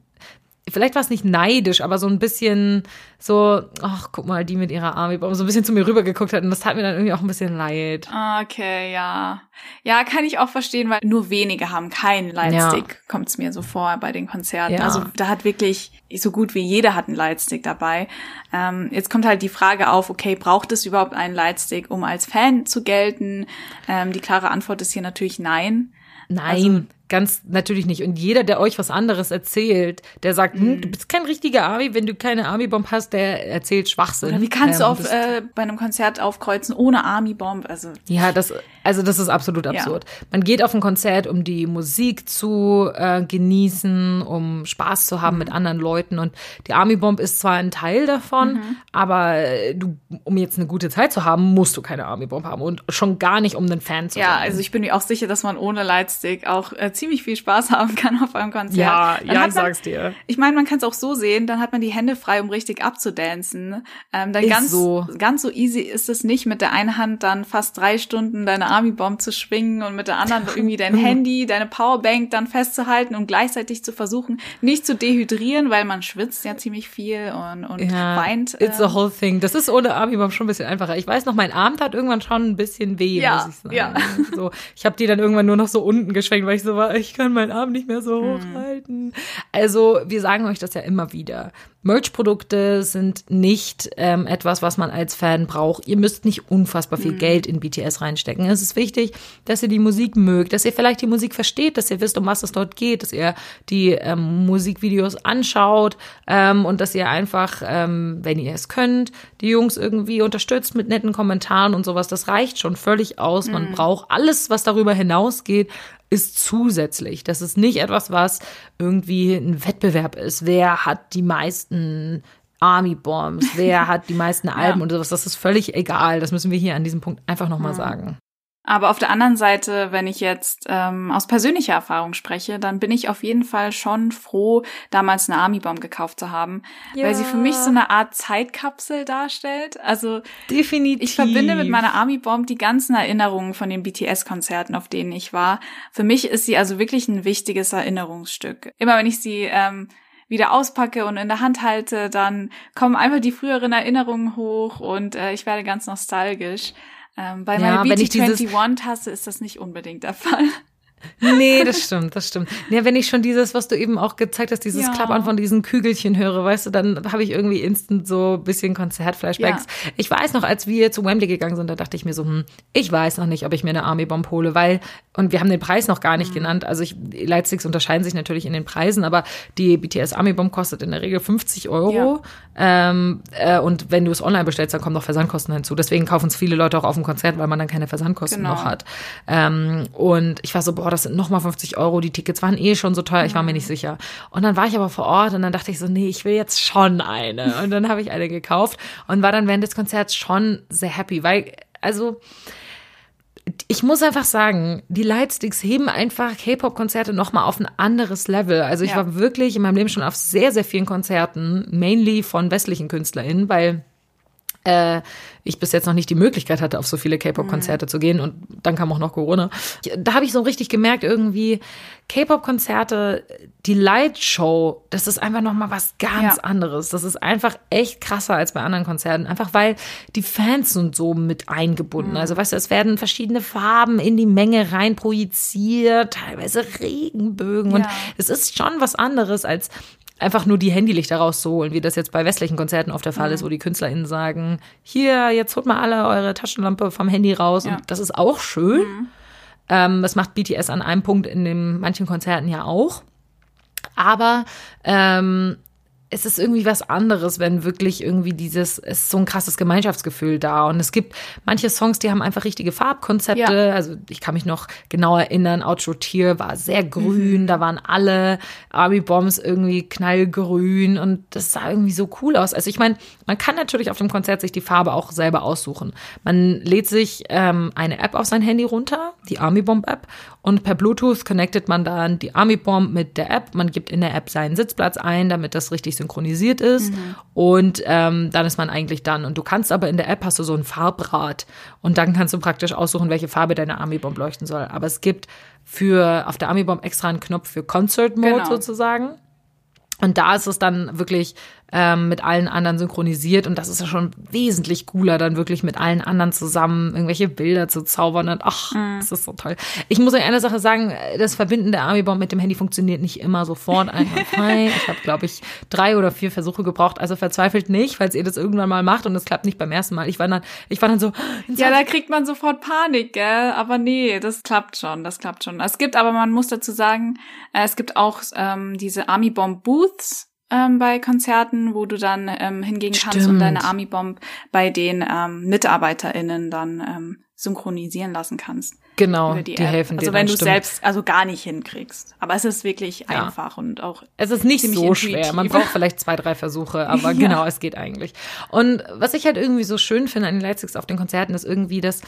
vielleicht war es nicht neidisch, aber so ein bisschen so, ach, guck mal, die mit ihrer Army so ein bisschen zu mir rübergeguckt hat und das tat mir dann irgendwie auch ein bisschen leid. Okay, ja. Ja, kann ich auch verstehen, weil nur wenige haben keinen Lightstick, ja. kommt es mir so vor bei den Konzerten. Ja. Also da hat wirklich so gut wie jeder hat einen Lightstick dabei. Ähm, jetzt kommt halt die Frage auf, okay, braucht es überhaupt einen Lightstick, um als Fan zu gelten? Ähm, die klare Antwort ist hier natürlich nein. Nein. Also, Ganz natürlich nicht. Und jeder, der euch was anderes erzählt, der sagt, hm, mhm. du bist kein richtiger Army, wenn du keine Army-Bomb hast, der erzählt Schwachsinn. Oder wie kannst ähm, du auf, äh, bei einem Konzert aufkreuzen ohne Army-Bomb? Also, ja, das, also das ist absolut absurd. Ja. Man geht auf ein Konzert, um die Musik zu äh, genießen, um Spaß zu haben mhm. mit anderen Leuten. Und die Army-Bomb ist zwar ein Teil davon, mhm. aber äh, du, um jetzt eine gute Zeit zu haben, musst du keine Army-Bomb haben. Und schon gar nicht, um einen Fan zu ja, sein. Ja, also ich bin mir auch sicher, dass man ohne Lightstick auch äh, ziemlich viel Spaß *laughs* haben kann auf einem Konzert. Ja, dann ja, ich man, sag's dir. Ich meine, man kann es auch so sehen, dann hat man die Hände frei, um richtig abzudancen. Ähm, dann ist ganz so. ganz so easy ist es nicht, mit der einen Hand dann fast drei Stunden deine Army Bomb zu schwingen und mit der anderen *laughs* irgendwie dein Handy, deine Powerbank dann festzuhalten und gleichzeitig zu versuchen, nicht zu dehydrieren, weil man schwitzt ja ziemlich viel und, und ja, weint. It's ähm. a whole thing. Das ist ohne Army Bomb schon ein bisschen einfacher. Ich weiß noch, mein Arm tat irgendwann schon ein bisschen weh, ja, muss ich sagen. Ja. So, ich habe die dann irgendwann nur noch so unten geschwenkt, weil ich so war, ich kann meinen Arm nicht mehr so hm. hochhalten. Also wir sagen euch das ja immer wieder. Merch-Produkte sind nicht ähm, etwas, was man als Fan braucht. Ihr müsst nicht unfassbar viel mhm. Geld in BTS reinstecken. Es ist wichtig, dass ihr die Musik mögt, dass ihr vielleicht die Musik versteht, dass ihr wisst, um was es dort geht, dass ihr die ähm, Musikvideos anschaut ähm, und dass ihr einfach, ähm, wenn ihr es könnt, die Jungs irgendwie unterstützt mit netten Kommentaren und sowas. Das reicht schon völlig aus. Mhm. Man braucht alles, was darüber hinausgeht, ist zusätzlich. Das ist nicht etwas, was irgendwie ein Wettbewerb ist. Wer hat die meisten Army Bombs? Wer *laughs* hat die meisten Alben ja. und sowas? Das ist völlig egal. Das müssen wir hier an diesem Punkt einfach nochmal mhm. sagen. Aber auf der anderen Seite, wenn ich jetzt ähm, aus persönlicher Erfahrung spreche, dann bin ich auf jeden Fall schon froh, damals eine Army Bomb gekauft zu haben, ja. weil sie für mich so eine Art Zeitkapsel darstellt. Also definitiv. Ich verbinde mit meiner Army Bomb die ganzen Erinnerungen von den BTS-Konzerten, auf denen ich war. Für mich ist sie also wirklich ein wichtiges Erinnerungsstück. Immer wenn ich sie ähm, wieder auspacke und in der Hand halte, dann kommen einfach die früheren Erinnerungen hoch und äh, ich werde ganz nostalgisch. Ähm, bei ja, meiner BT21-Tasse ist das nicht unbedingt der Fall. Nee, das stimmt, das stimmt. Ja, wenn ich schon dieses, was du eben auch gezeigt hast, dieses ja. Klappern von diesen Kügelchen höre, weißt du, dann habe ich irgendwie instant so ein bisschen Konzertflashbacks. Ja. Ich weiß noch, als wir zu Wembley gegangen sind, da dachte ich mir so, hm, ich weiß noch nicht, ob ich mir eine Army Bomb hole, weil, und wir haben den Preis noch gar nicht mhm. genannt, also ich, Lightsticks unterscheiden sich natürlich in den Preisen, aber die BTS Army Bomb kostet in der Regel 50 Euro. Ja. Ähm, äh, und wenn du es online bestellst, dann kommen noch Versandkosten hinzu. Deswegen kaufen es viele Leute auch auf dem Konzert, weil man dann keine Versandkosten genau. noch hat. Ähm, und ich war so, boah, boah, das sind nochmal 50 Euro, die Tickets waren eh schon so teuer, ich war mir nicht mhm. sicher. Und dann war ich aber vor Ort und dann dachte ich so, nee, ich will jetzt schon eine. Und dann habe ich eine gekauft und war dann während des Konzerts schon sehr happy, weil, also, ich muss einfach sagen, die Lightsticks heben einfach K-Pop-Konzerte nochmal auf ein anderes Level. Also ich ja. war wirklich in meinem Leben schon auf sehr, sehr vielen Konzerten, mainly von westlichen KünstlerInnen, weil äh, ich bis jetzt noch nicht die Möglichkeit hatte, auf so viele K-Pop-Konzerte mhm. zu gehen und dann kam auch noch Corona. Da habe ich so richtig gemerkt, irgendwie K-Pop-Konzerte, die Lightshow, das ist einfach noch mal was ganz ja. anderes. Das ist einfach echt krasser als bei anderen Konzerten, einfach weil die Fans sind so mit eingebunden. Mhm. Also weißt du, es werden verschiedene Farben in die Menge rein projiziert, teilweise Regenbögen ja. und es ist schon was anderes als einfach nur die Handylichter rauszuholen, wie das jetzt bei westlichen Konzerten oft der Fall mhm. ist, wo die KünstlerInnen sagen, hier, jetzt holt mal alle eure Taschenlampe vom Handy raus. Ja. Und das ist auch schön. Mhm. Ähm, das macht BTS an einem Punkt in den manchen Konzerten ja auch. Aber ähm, es ist irgendwie was anderes, wenn wirklich irgendwie dieses, es ist so ein krasses Gemeinschaftsgefühl da. Und es gibt manche Songs, die haben einfach richtige Farbkonzepte. Ja. Also ich kann mich noch genau erinnern, Outro Tier war sehr grün, mhm. da waren alle Army Bombs irgendwie knallgrün und das sah irgendwie so cool aus. Also ich meine, man kann natürlich auf dem Konzert sich die Farbe auch selber aussuchen. Man lädt sich ähm, eine App auf sein Handy runter, die Army Bomb App, und per Bluetooth connectet man dann die Army Bomb mit der App. Man gibt in der App seinen Sitzplatz ein, damit das richtig synchronisiert ist. Mhm. Und ähm, dann ist man eigentlich dann. Und du kannst aber in der App hast du so ein Farbrad. Und dann kannst du praktisch aussuchen, welche Farbe deine Army Bomb leuchten soll. Aber es gibt für auf der Army Bomb extra einen Knopf für Concert Mode genau. sozusagen. Und da ist es dann wirklich ähm, mit allen anderen synchronisiert und das ist ja schon wesentlich cooler, dann wirklich mit allen anderen zusammen irgendwelche Bilder zu zaubern und ach, mm. das ist so toll. Ich muss euch eine Sache sagen, das Verbinden der Army-Bomb mit dem Handy funktioniert nicht immer sofort einwandfrei. *laughs* ich habe, glaube ich, drei oder vier Versuche gebraucht, also verzweifelt nicht, falls ihr das irgendwann mal macht und es klappt nicht beim ersten Mal. Ich war dann, ich war dann so, *gasps* ja, da kriegt man sofort Panik, gell? Aber nee, das klappt schon, das klappt schon. Es gibt aber, man muss dazu sagen, äh, es gibt auch ähm, diese Army-Bomb Booths, ähm, bei Konzerten, wo du dann ähm, hingehen Stimmt. kannst und deine Army Bomb bei den ähm, MitarbeiterInnen dann ähm, synchronisieren lassen kannst. Genau, die, die helfen dir. Also wenn du selbst also gar nicht hinkriegst. Aber es ist wirklich ja. einfach und auch. Es ist nicht so schwer. Man braucht vielleicht zwei, drei Versuche, *laughs* aber ja. genau, es geht eigentlich. Und was ich halt irgendwie so schön finde an den Lightsticks auf den Konzerten ist irgendwie, dass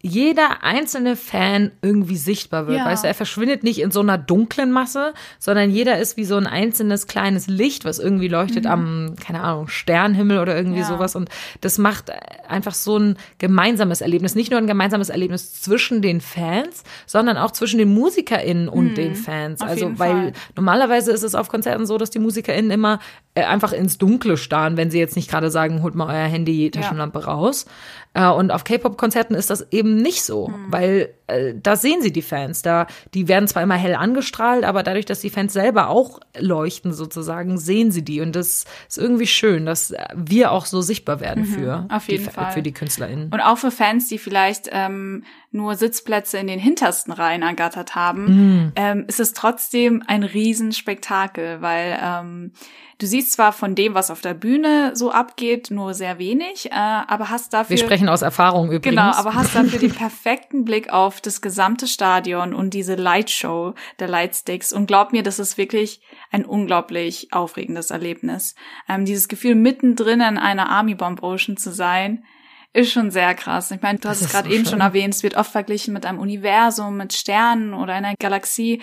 jeder einzelne Fan irgendwie sichtbar wird. Ja. Weißt du, er verschwindet nicht in so einer dunklen Masse, sondern jeder ist wie so ein einzelnes kleines Licht, was irgendwie leuchtet mhm. am, keine Ahnung, Sternhimmel oder irgendwie ja. sowas. Und das macht einfach so ein gemeinsames Erlebnis. Nicht nur ein gemeinsames Erlebnis zwischen den Fans, sondern auch zwischen den MusikerInnen und mhm. den Fans. Auf also, weil Fall. normalerweise ist es auf Konzerten so, dass die MusikerInnen immer einfach ins Dunkle starren, wenn sie jetzt nicht gerade sagen, holt mal euer Handy, Taschenlampe ja. raus. Äh, und auf K-Pop-Konzerten ist das eben nicht so, mhm. weil äh, da sehen sie die Fans. Da, die werden zwar immer hell angestrahlt, aber dadurch, dass die Fans selber auch leuchten sozusagen, sehen sie die. Und das ist irgendwie schön, dass wir auch so sichtbar werden mhm, für, die, Fall. für die KünstlerInnen. Und auch für Fans, die vielleicht ähm, nur Sitzplätze in den hintersten Reihen ergattert haben, mhm. ähm, ist es trotzdem ein Riesenspektakel, weil ähm, Du siehst zwar von dem, was auf der Bühne so abgeht, nur sehr wenig, äh, aber hast dafür. Wir sprechen aus Erfahrung übrigens. Genau, aber hast dafür den *laughs* perfekten Blick auf das gesamte Stadion und diese Lightshow der Lightsticks. Und glaub mir, das ist wirklich ein unglaublich aufregendes Erlebnis. Ähm, dieses Gefühl, mittendrin in einer Army Bomb Ocean zu sein, ist schon sehr krass. Ich meine, du hast es gerade so eben schön. schon erwähnt, es wird oft verglichen mit einem Universum, mit Sternen oder einer Galaxie.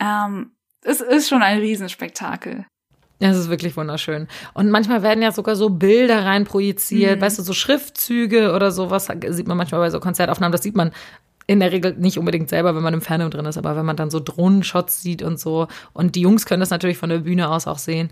Ähm, es ist schon ein Riesenspektakel. Es ist wirklich wunderschön. Und manchmal werden ja sogar so Bilder rein projiziert, mhm. weißt du, so Schriftzüge oder sowas sieht man manchmal bei so Konzertaufnahmen. Das sieht man in der Regel nicht unbedingt selber, wenn man im Fernsehen drin ist, aber wenn man dann so Drohnenshots sieht und so. Und die Jungs können das natürlich von der Bühne aus auch sehen.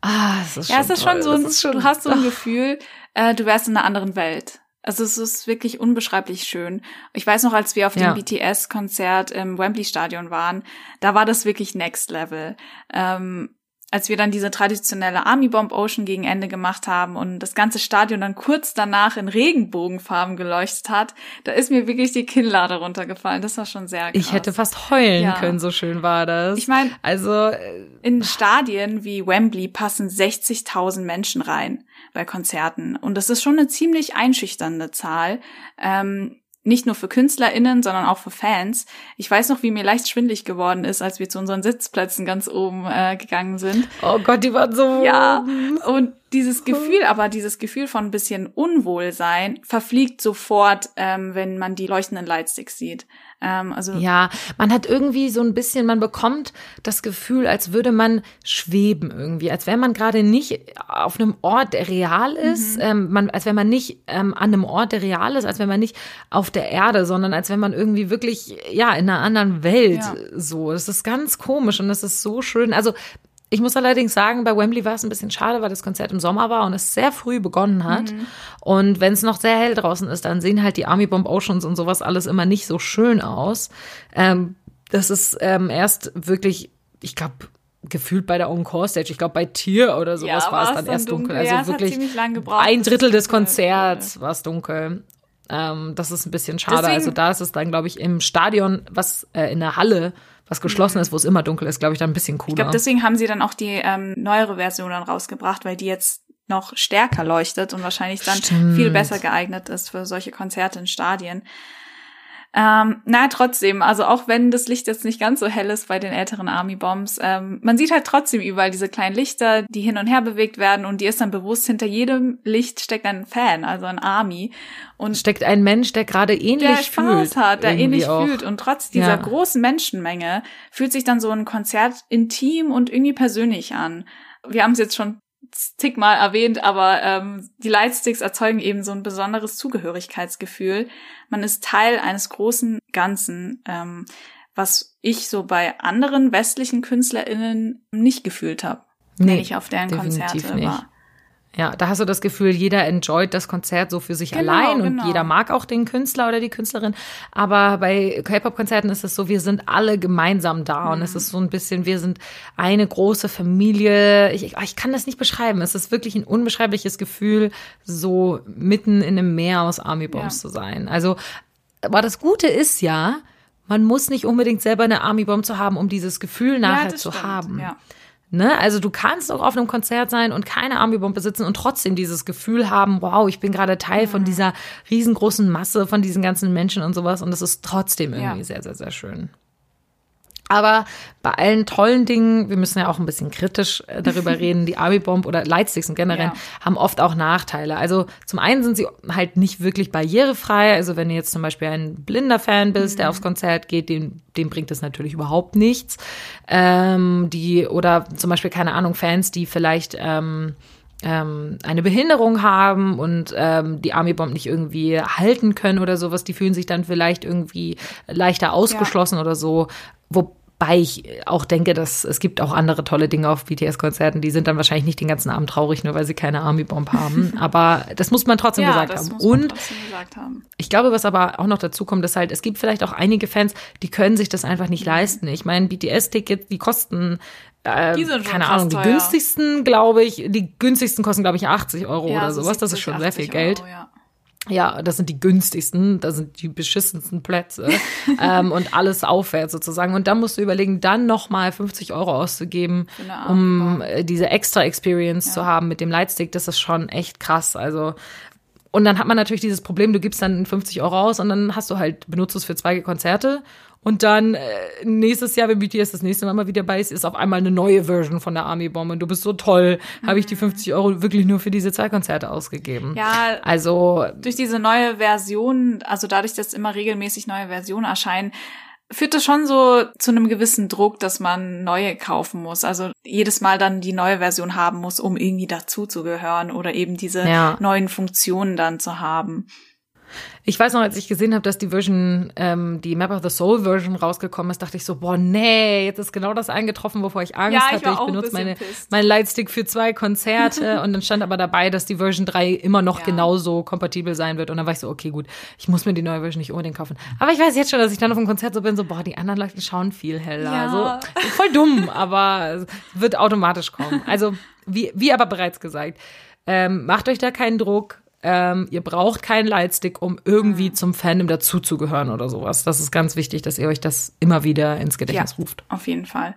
Ah, es ist ja, schon es ist toll. schon so, ein, schon, du hast so ein *laughs* Gefühl, äh, du wärst in einer anderen Welt. Also es ist wirklich unbeschreiblich schön. Ich weiß noch, als wir auf dem ja. BTS-Konzert im Wembley-Stadion waren, da war das wirklich Next Level. Ähm, als wir dann diese traditionelle Army Bomb Ocean gegen Ende gemacht haben und das ganze Stadion dann kurz danach in Regenbogenfarben geleuchtet hat, da ist mir wirklich die Kinnlade runtergefallen. Das war schon sehr krass. Ich hätte fast heulen ja. können, so schön war das. Ich meine, also äh, in Stadien wie Wembley passen 60.000 Menschen rein bei Konzerten und das ist schon eine ziemlich einschüchternde Zahl. Ähm, nicht nur für KünstlerInnen, sondern auch für Fans. Ich weiß noch, wie mir leicht schwindlig geworden ist, als wir zu unseren Sitzplätzen ganz oben äh, gegangen sind. Oh Gott, die waren so. Ja. Und dieses Gefühl, aber dieses Gefühl von ein bisschen Unwohlsein verfliegt sofort, ähm, wenn man die leuchtenden Lightsticks sieht. Ähm, also ja, man hat irgendwie so ein bisschen, man bekommt das Gefühl, als würde man schweben irgendwie, als wenn man gerade nicht auf einem Ort, der real ist, mhm. ähm, man, als wenn man nicht ähm, an einem Ort, der real ist, als wenn man nicht auf der Erde, sondern als wenn man irgendwie wirklich ja in einer anderen Welt ja. so. Das ist ganz komisch und das ist so schön. Also ich muss allerdings sagen, bei Wembley war es ein bisschen schade, weil das Konzert im Sommer war und es sehr früh begonnen hat. Mhm. Und wenn es noch sehr hell draußen ist, dann sehen halt die Army Bomb Oceans und sowas alles immer nicht so schön aus. Ähm, das ist ähm, erst wirklich, ich glaube, gefühlt bei der Encore Stage. Ich glaube, bei Tier oder sowas ja, war es dann erst dunkel. dunkel. Also ja, wirklich ein Drittel des Konzerts war es dunkel. Ähm, das ist ein bisschen schade. Deswegen, also da ist es dann, glaube ich, im Stadion, was äh, in der Halle, was geschlossen mhm. ist, wo es immer dunkel ist, glaube ich, dann ein bisschen cooler. Ich glaube, deswegen haben sie dann auch die ähm, neuere Version dann rausgebracht, weil die jetzt noch stärker leuchtet und wahrscheinlich dann Stimmt. viel besser geeignet ist für solche Konzerte in Stadien. Ähm, na, trotzdem, also auch wenn das Licht jetzt nicht ganz so hell ist bei den älteren Army Bombs, ähm, man sieht halt trotzdem überall diese kleinen Lichter, die hin und her bewegt werden und die ist dann bewusst, hinter jedem Licht steckt ein Fan, also ein Army. Und steckt ein Mensch, der gerade ähnlich der Spaß fühlt. hat, der ähnlich auch. fühlt. Und trotz dieser ja. großen Menschenmenge fühlt sich dann so ein Konzert intim und irgendwie persönlich an. Wir haben es jetzt schon zigmal erwähnt, aber ähm, die Lightsticks erzeugen eben so ein besonderes Zugehörigkeitsgefühl. Man ist Teil eines großen Ganzen, ähm, was ich so bei anderen westlichen KünstlerInnen nicht gefühlt habe, nee, wenn ich auf deren Konzerte nicht. war. Ja, da hast du das Gefühl, jeder enjoyt das Konzert so für sich genau, allein und genau. jeder mag auch den Künstler oder die Künstlerin. Aber bei K-Pop-Konzerten ist es so, wir sind alle gemeinsam da mhm. und es ist so ein bisschen, wir sind eine große Familie. Ich, ich kann das nicht beschreiben. Es ist wirklich ein unbeschreibliches Gefühl, so mitten in einem Meer aus Army Bombs ja. zu sein. Also, aber das Gute ist ja, man muss nicht unbedingt selber eine Army Bomb zu haben, um dieses Gefühl nachher ja, zu stimmt. haben. Ja. Ne? Also du kannst auch auf einem Konzert sein und keine Army-Bomb besitzen und trotzdem dieses Gefühl haben, wow, ich bin gerade Teil von dieser riesengroßen Masse von diesen ganzen Menschen und sowas und es ist trotzdem irgendwie ja. sehr, sehr, sehr schön. Aber bei allen tollen Dingen, wir müssen ja auch ein bisschen kritisch äh, darüber *laughs* reden, die Army-Bomb oder Lightsticks im Generellen ja. haben oft auch Nachteile. Also zum einen sind sie halt nicht wirklich barrierefrei. Also wenn du jetzt zum Beispiel ein blinder Fan bist, mhm. der aufs Konzert geht, dem, dem bringt das natürlich überhaupt nichts. Ähm, die, oder zum Beispiel, keine Ahnung, Fans, die vielleicht ähm, ähm, eine Behinderung haben und ähm, die Army Bomb nicht irgendwie halten können oder sowas, die fühlen sich dann vielleicht irgendwie leichter ausgeschlossen ja. oder so. Wo, Wobei ich auch denke, dass es gibt auch andere tolle Dinge auf BTS-Konzerten, die sind dann wahrscheinlich nicht den ganzen Abend traurig, nur weil sie keine Army-Bomb haben. *laughs* Aber das muss man trotzdem ja, gesagt haben. Und haben. ich glaube, was aber auch noch dazu kommt, ist halt, es gibt vielleicht auch einige Fans, die können sich das einfach nicht mhm. leisten. Ich meine, BTS-Tickets, die kosten äh, die keine Ahnung, die günstigsten, glaube ich, die günstigsten kosten, glaube ich, 80 Euro ja, oder sowas. Das ist schon sehr viel Geld. Euro, ja. Ja, das sind die günstigsten, das sind die beschissensten Plätze *laughs* ähm, und alles aufwärts sozusagen. Und dann musst du überlegen, dann nochmal 50 Euro auszugeben, um äh, diese extra Experience ja. zu haben mit dem Lightstick. Das ist schon echt krass. Also und dann hat man natürlich dieses Problem, du gibst dann 50 Euro aus und dann hast du halt, benutzt es für zwei Konzerte und dann äh, nächstes Jahr, wenn BTS das nächste Mal mal wieder bei ist, ist auf einmal eine neue Version von der Army Bomb und du bist so toll, mhm. habe ich die 50 mhm. Euro wirklich nur für diese zwei Konzerte ausgegeben. Ja, also durch diese neue Version, also dadurch, dass immer regelmäßig neue Versionen erscheinen, führt das schon so zu einem gewissen Druck, dass man neue kaufen muss. Also jedes Mal dann die neue Version haben muss, um irgendwie dazu zu gehören oder eben diese ja. neuen Funktionen dann zu haben. Ich weiß noch, als ich gesehen habe, dass die Version, ähm, die Map of the Soul Version rausgekommen ist, dachte ich so, boah, nee, jetzt ist genau das eingetroffen, wovor ich Angst ja, ich hatte. Ich benutze meine, meinen Lightstick für zwei Konzerte *laughs* und dann stand aber dabei, dass die Version 3 immer noch ja. genauso kompatibel sein wird. Und dann war ich so, okay, gut, ich muss mir die neue Version nicht unbedingt kaufen. Aber ich weiß jetzt schon, dass ich dann auf dem Konzert so bin, so, boah, die anderen Leute schauen viel heller. Ja. So, voll dumm, aber wird automatisch kommen. Also, wie, wie aber bereits gesagt, ähm, macht euch da keinen Druck ähm, ihr braucht keinen Lightstick, um irgendwie mhm. zum Fandom dazuzugehören oder sowas. Das ist ganz wichtig, dass ihr euch das immer wieder ins Gedächtnis ja, ruft. Auf jeden Fall.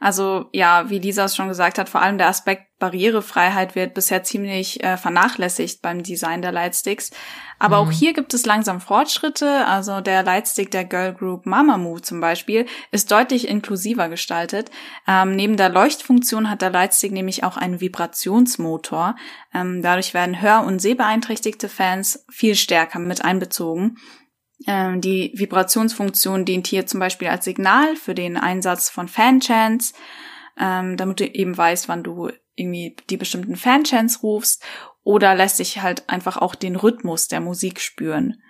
Also ja, wie Lisa es schon gesagt hat, vor allem der Aspekt Barrierefreiheit wird bisher ziemlich äh, vernachlässigt beim Design der Lightsticks. Aber mhm. auch hier gibt es langsam Fortschritte. Also der Lightstick der Girl Group Mamamoo zum Beispiel ist deutlich inklusiver gestaltet. Ähm, neben der Leuchtfunktion hat der Lightstick nämlich auch einen Vibrationsmotor. Ähm, dadurch werden hör- und sehbeeinträchtigte Fans viel stärker mit einbezogen. Ähm, die Vibrationsfunktion dient hier zum Beispiel als Signal für den Einsatz von Fanchants, ähm, damit du eben weißt, wann du irgendwie die bestimmten Fanchants rufst oder lässt sich halt einfach auch den Rhythmus der Musik spüren.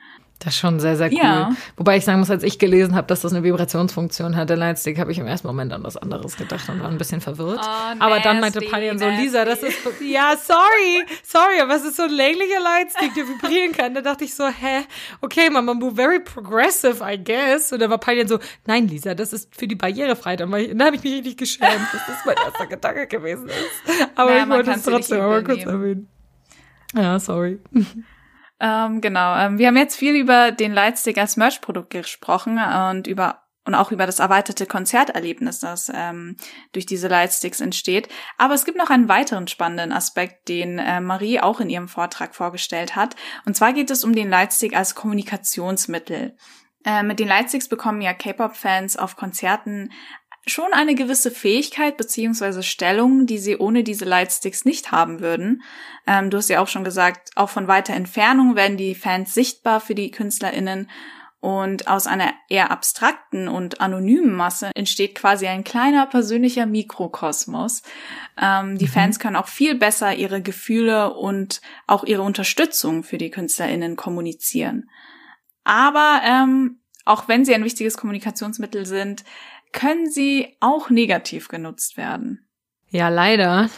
Das ist schon sehr, sehr cool. Ja. Wobei ich sagen muss, als ich gelesen habe, dass das eine Vibrationsfunktion hat, der Lightstick, habe ich im ersten Moment an was anderes gedacht und war ein bisschen verwirrt. Oh, aber dann meinte Palian so, Lisa, das ist, ja, sorry, sorry, aber es ist so ein länglicher Lightstick, der vibrieren kann. Da dachte ich so, hä, okay, Mama, very progressive, I guess. Und dann war Palian so, nein, Lisa, das ist für die Barrierefreiheit. Und dann habe ich mich richtig geschämt, dass das mein erster Gedanke gewesen ist. Aber naja, ich wollte es trotzdem aber kurz erwähnen. Ja, sorry. Ähm, genau. Ähm, wir haben jetzt viel über den Lightstick als Merch-Produkt gesprochen und über und auch über das erweiterte Konzerterlebnis, das ähm, durch diese Lightsticks entsteht. Aber es gibt noch einen weiteren spannenden Aspekt, den äh, Marie auch in ihrem Vortrag vorgestellt hat. Und zwar geht es um den Lightstick als Kommunikationsmittel. Äh, mit den Lightsticks bekommen ja K-Pop-Fans auf Konzerten schon eine gewisse Fähigkeit beziehungsweise Stellung, die sie ohne diese Lightsticks nicht haben würden. Ähm, du hast ja auch schon gesagt, auch von weiter Entfernung werden die Fans sichtbar für die KünstlerInnen und aus einer eher abstrakten und anonymen Masse entsteht quasi ein kleiner persönlicher Mikrokosmos. Ähm, die mhm. Fans können auch viel besser ihre Gefühle und auch ihre Unterstützung für die KünstlerInnen kommunizieren. Aber ähm, auch wenn sie ein wichtiges Kommunikationsmittel sind, können sie auch negativ genutzt werden. Ja, leider.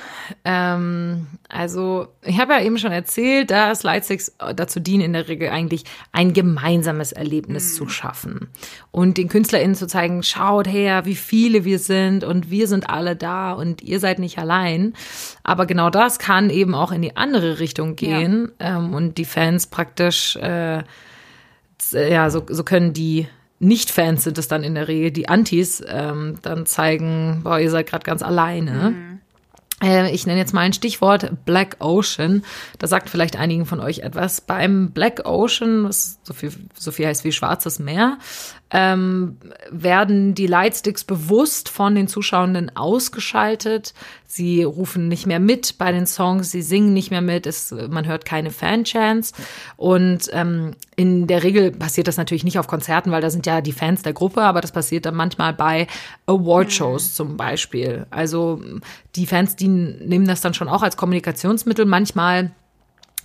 Ähm, also, ich habe ja eben schon erzählt, dass Lightsticks dazu dienen, in der Regel eigentlich ein gemeinsames Erlebnis mhm. zu schaffen. Und den KünstlerInnen zu zeigen, schaut her, wie viele wir sind und wir sind alle da und ihr seid nicht allein. Aber genau das kann eben auch in die andere Richtung gehen. Ja. Ähm, und die Fans praktisch, äh, ja, so, so können die nicht-Fans sind es dann in der Regel, die Antis, ähm, dann zeigen, boah, ihr seid gerade ganz alleine. Mhm. Äh, ich nenne jetzt mal ein Stichwort Black Ocean. Das sagt vielleicht einigen von euch etwas. Beim Black Ocean, was so viel, so viel heißt wie Schwarzes Meer, ähm, werden die Lightsticks bewusst von den Zuschauenden ausgeschaltet. Sie rufen nicht mehr mit bei den Songs, sie singen nicht mehr mit, es, man hört keine Fanchants. Und ähm, in der Regel passiert das natürlich nicht auf Konzerten, weil da sind ja die Fans der Gruppe, aber das passiert dann manchmal bei Awardshows mhm. zum Beispiel. Also die Fans, die nehmen das dann schon auch als Kommunikationsmittel. Manchmal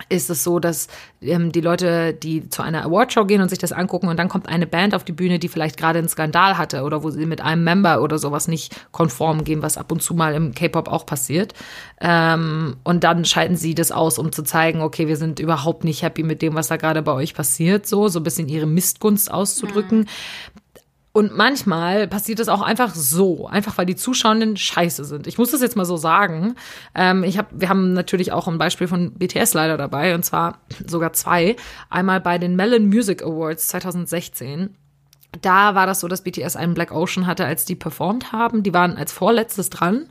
ist es so, dass ähm, die Leute, die zu einer Awardshow gehen und sich das angucken und dann kommt eine Band auf die Bühne, die vielleicht gerade einen Skandal hatte oder wo sie mit einem Member oder sowas nicht konform gehen, was ab und zu mal im K-Pop auch passiert. Ähm, und dann schalten sie das aus, um zu zeigen, okay, wir sind überhaupt nicht happy mit dem, was da gerade bei euch passiert, so, so ein bisschen ihre Mistgunst auszudrücken. Mhm. Und manchmal passiert es auch einfach so, einfach weil die Zuschauenden scheiße sind. Ich muss das jetzt mal so sagen. Ähm, ich hab, wir haben natürlich auch ein Beispiel von BTS leider dabei, und zwar sogar zwei. Einmal bei den Melon Music Awards 2016 da war das so, dass BTS einen Black Ocean hatte, als die performt haben. Die waren als vorletztes dran.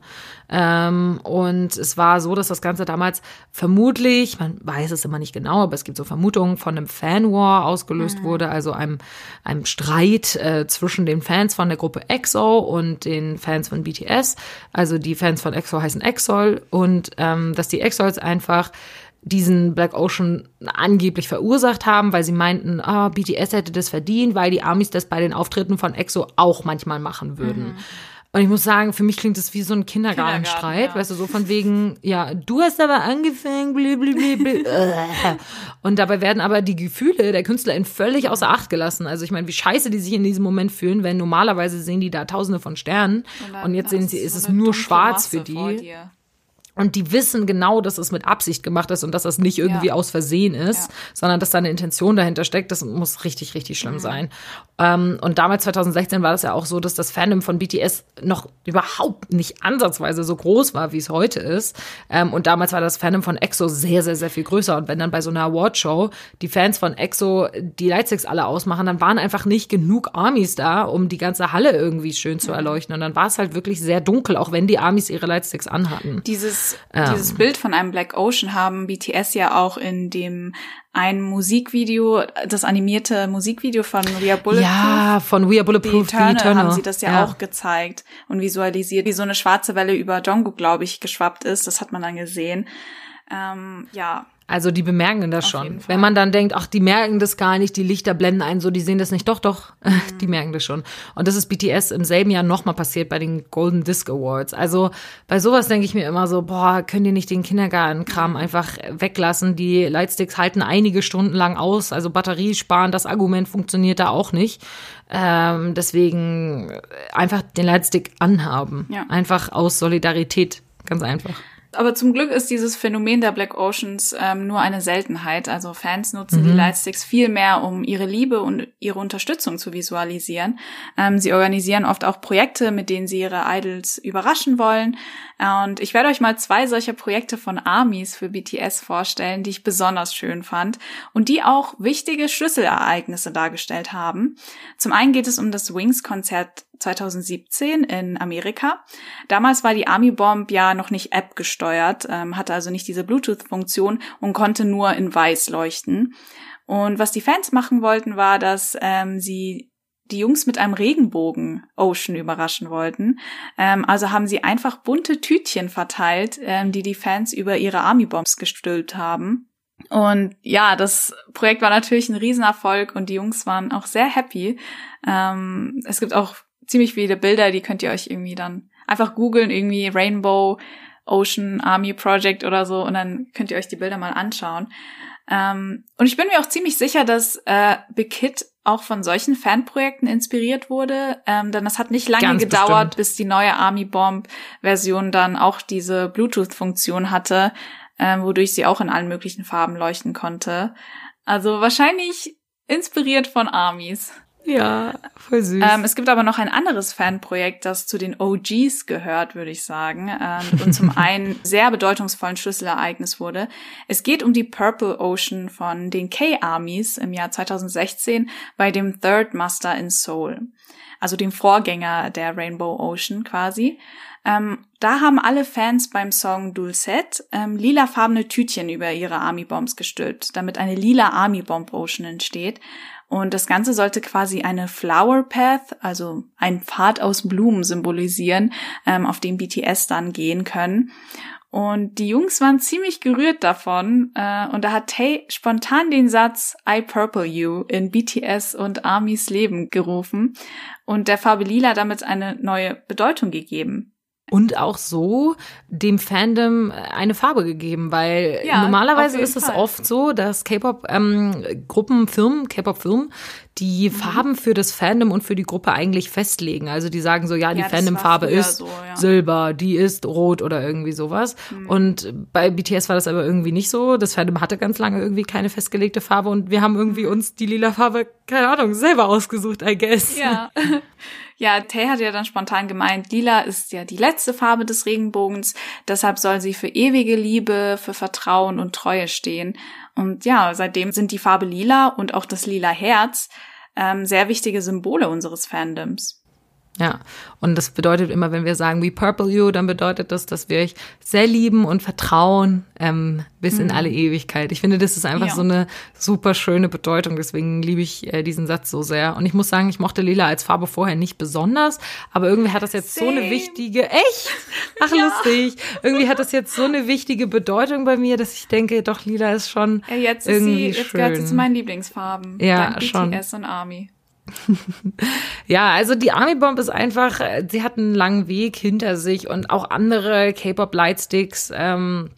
Ähm, und es war so, dass das Ganze damals vermutlich, man weiß es immer nicht genau, aber es gibt so Vermutungen, von einem Fanwar ausgelöst mhm. wurde, also einem, einem Streit äh, zwischen den Fans von der Gruppe EXO und den Fans von BTS. Also die Fans von EXO heißen EXOL und ähm, dass die EXOLs einfach diesen Black Ocean angeblich verursacht haben, weil sie meinten, ah, BTS hätte das verdient, weil die Amis das bei den Auftritten von EXO auch manchmal machen würden. Mhm. Und ich muss sagen, für mich klingt das wie so ein Kindergartenstreit, Kindergarten, ja. weißt du, so von wegen, ja, du hast aber angefangen, blablabla. *laughs* und dabei werden aber die Gefühle der KünstlerInnen völlig außer Acht gelassen. Also ich meine, wie scheiße die sich in diesem Moment fühlen, wenn normalerweise sehen die da tausende von Sternen und, und jetzt sehen sie, ist es nur schwarz für die. Und die wissen genau, dass es mit Absicht gemacht ist und dass das nicht irgendwie ja. aus Versehen ist, ja. sondern dass da eine Intention dahinter steckt. Das muss richtig, richtig schlimm mhm. sein. Ähm, und damals, 2016, war das ja auch so, dass das Fandom von BTS noch überhaupt nicht ansatzweise so groß war, wie es heute ist. Ähm, und damals war das Fandom von EXO sehr, sehr, sehr viel größer. Und wenn dann bei so einer Awardshow die Fans von EXO die Lightsticks alle ausmachen, dann waren einfach nicht genug Armies da, um die ganze Halle irgendwie schön zu mhm. erleuchten. Und dann war es halt wirklich sehr dunkel, auch wenn die Armies ihre Lightsticks anhatten. Dieses ähm. dieses Bild von einem Black Ocean haben BTS ja auch in dem ein Musikvideo, das animierte Musikvideo von We Are Bulletproof. Ja, von We Are Bulletproof, The Eternal, Eternal. haben sie das ja, ja, auch gezeigt und visualisiert, wie so eine schwarze Welle über Jungkook, glaube ich, geschwappt ist. Das hat man dann gesehen. Ähm, ja, also die bemerken das Auf schon. Wenn man dann denkt, ach, die merken das gar nicht, die Lichter blenden ein, so, die sehen das nicht. Doch, doch, *laughs* mhm. die merken das schon. Und das ist BTS im selben Jahr nochmal passiert bei den Golden Disc Awards. Also bei sowas denke ich mir immer so, boah, könnt ihr nicht den Kindergartenkram mhm. einfach weglassen? Die Lightsticks halten einige Stunden lang aus. Also Batterie sparen, das Argument funktioniert da auch nicht. Ähm, deswegen einfach den Lightstick anhaben. Ja. Einfach aus Solidarität. Ganz einfach. Aber zum Glück ist dieses Phänomen der Black Oceans ähm, nur eine Seltenheit. Also Fans nutzen mhm. die Lightsticks viel mehr, um ihre Liebe und ihre Unterstützung zu visualisieren. Ähm, sie organisieren oft auch Projekte, mit denen sie ihre Idols überraschen wollen. Und ich werde euch mal zwei solcher Projekte von Armies für BTS vorstellen, die ich besonders schön fand und die auch wichtige Schlüsselereignisse dargestellt haben. Zum einen geht es um das Wings-Konzert 2017 in Amerika. Damals war die Army Bomb ja noch nicht App gesteuert, ähm, hatte also nicht diese Bluetooth-Funktion und konnte nur in weiß leuchten. Und was die Fans machen wollten, war, dass ähm, sie die Jungs mit einem Regenbogen Ocean überraschen wollten. Ähm, also haben sie einfach bunte Tütchen verteilt, ähm, die die Fans über ihre Army Bombs gestülpt haben. Und ja, das Projekt war natürlich ein Riesenerfolg und die Jungs waren auch sehr happy. Ähm, es gibt auch ziemlich viele Bilder, die könnt ihr euch irgendwie dann einfach googeln, irgendwie Rainbow Ocean Army Project oder so und dann könnt ihr euch die Bilder mal anschauen. Ähm, und ich bin mir auch ziemlich sicher, dass äh, Big Hit auch von solchen Fanprojekten inspiriert wurde, ähm, denn es hat nicht lange Ganz gedauert, bestimmt. bis die neue Army Bomb Version dann auch diese Bluetooth-Funktion hatte, ähm, wodurch sie auch in allen möglichen Farben leuchten konnte. Also wahrscheinlich inspiriert von Armies. Ja, voll süß. Ähm, es gibt aber noch ein anderes Fanprojekt, das zu den OGs gehört, würde ich sagen, ähm, und zum *laughs* einen sehr bedeutungsvollen Schlüsselereignis wurde. Es geht um die Purple Ocean von den K-Armies im Jahr 2016 bei dem Third Muster in Seoul, also dem Vorgänger der Rainbow Ocean quasi. Ähm, da haben alle Fans beim Song Dulcet ähm, lilafarbene Tütchen über ihre Army Bombs gestülpt, damit eine lila Army Bomb Ocean entsteht. Und das Ganze sollte quasi eine Flower Path, also ein Pfad aus Blumen symbolisieren, ähm, auf dem BTS dann gehen können. Und die Jungs waren ziemlich gerührt davon. Äh, und da hat Tay spontan den Satz I Purple You in BTS und Armys Leben gerufen und der Farbe Lila damit eine neue Bedeutung gegeben und auch so dem Fandom eine Farbe gegeben, weil ja, normalerweise ist es oft so, dass K-Pop-Gruppen, ähm, Firmen, K-Pop-Firmen, die mhm. Farben für das Fandom und für die Gruppe eigentlich festlegen. Also die sagen so, ja, die ja, Fandom-Farbe ist so, ja. Silber, die ist rot oder irgendwie sowas. Mhm. Und bei BTS war das aber irgendwie nicht so. Das Fandom hatte ganz lange irgendwie keine festgelegte Farbe und wir haben irgendwie mhm. uns die lila Farbe, keine Ahnung, selber ausgesucht, I guess. Ja. *laughs* Ja, Tay hat ja dann spontan gemeint, lila ist ja die letzte Farbe des Regenbogens, deshalb soll sie für ewige Liebe, für Vertrauen und Treue stehen. Und ja, seitdem sind die Farbe lila und auch das lila Herz ähm, sehr wichtige Symbole unseres Fandoms. Ja, und das bedeutet immer, wenn wir sagen We Purple You, dann bedeutet das, dass wir euch sehr lieben und vertrauen ähm, bis mhm. in alle Ewigkeit. Ich finde, das ist einfach ja. so eine super schöne Bedeutung. Deswegen liebe ich äh, diesen Satz so sehr. Und ich muss sagen, ich mochte Lila als Farbe vorher nicht besonders, aber irgendwie hat das jetzt Same. so eine wichtige, echt? Ach, *laughs* ja. lustig. Irgendwie hat das jetzt so eine wichtige Bedeutung bei mir, dass ich denke, doch, Lila ist schon ja, jetzt irgendwie ist sie, jetzt schön. gehört sie zu meinen Lieblingsfarben. Ja, schon. BTS und Army. *laughs* ja, also die Army Bomb ist einfach, sie hat einen langen Weg hinter sich und auch andere K-Pop Lightsticks ähm,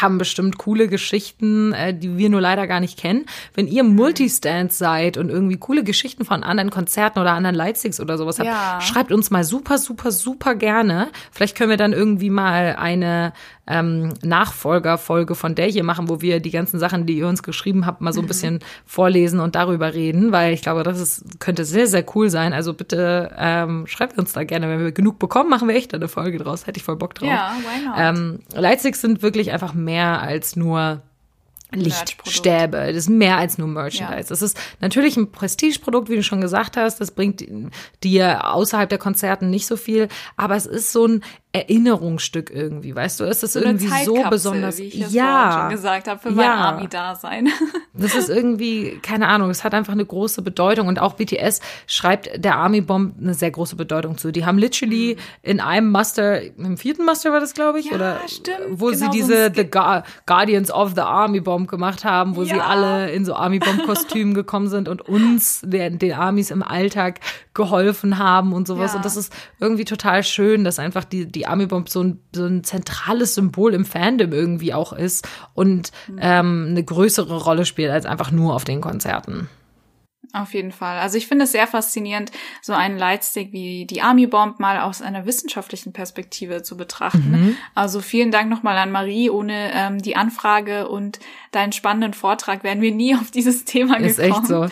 haben bestimmt coole Geschichten, äh, die wir nur leider gar nicht kennen. Wenn ihr Multistand seid und irgendwie coole Geschichten von anderen Konzerten oder anderen Lightsticks oder sowas habt, ja. schreibt uns mal super, super, super gerne. Vielleicht können wir dann irgendwie mal eine ähm, Nachfolgerfolge von der hier machen, wo wir die ganzen Sachen, die ihr uns geschrieben habt, mal so ein mhm. bisschen vorlesen und darüber reden, weil ich glaube, das ist, könnte sehr, sehr cool sein. Also bitte ähm, schreibt uns da gerne, wenn wir genug bekommen, machen wir echt eine Folge draus. Hätte ich voll Bock drauf. Ja, why not? Ähm, Lightsticks sind wirklich einfach mehr als nur Lichtstäbe. Das ist mehr als nur Merchandise. Ja. Das ist natürlich ein Prestigeprodukt, wie du schon gesagt hast. Das bringt dir außerhalb der Konzerten nicht so viel. Aber es ist so ein Erinnerungsstück irgendwie, weißt du? Es ist so irgendwie so besonders. Wie ich ja, schon gesagt habe, für mein Army-Dasein. *laughs* das ist irgendwie, keine Ahnung, es hat einfach eine große Bedeutung und auch BTS schreibt der Army Bomb eine sehr große Bedeutung zu. Die haben literally mhm. in einem Muster, im vierten Muster war das, glaube ich, ja, oder stimmt. wo genau sie diese The Guardians of the Army Bomb gemacht haben, wo ja. sie alle in so Army Bomb Kostümen *laughs* gekommen sind und uns, den, den Armys im Alltag geholfen haben und sowas. Ja. Und das ist irgendwie total schön, dass einfach die, die Army Bomb so ein, so ein zentrales Symbol im Fandom irgendwie auch ist und ähm, eine größere Rolle spielt als einfach nur auf den Konzerten. Auf jeden Fall. Also ich finde es sehr faszinierend, so einen Lightstick wie die Army Bomb mal aus einer wissenschaftlichen Perspektive zu betrachten. Mhm. Also vielen Dank nochmal an Marie. Ohne ähm, die Anfrage und deinen spannenden Vortrag wären wir nie *laughs* auf dieses Thema Ist gekommen. Ist echt so.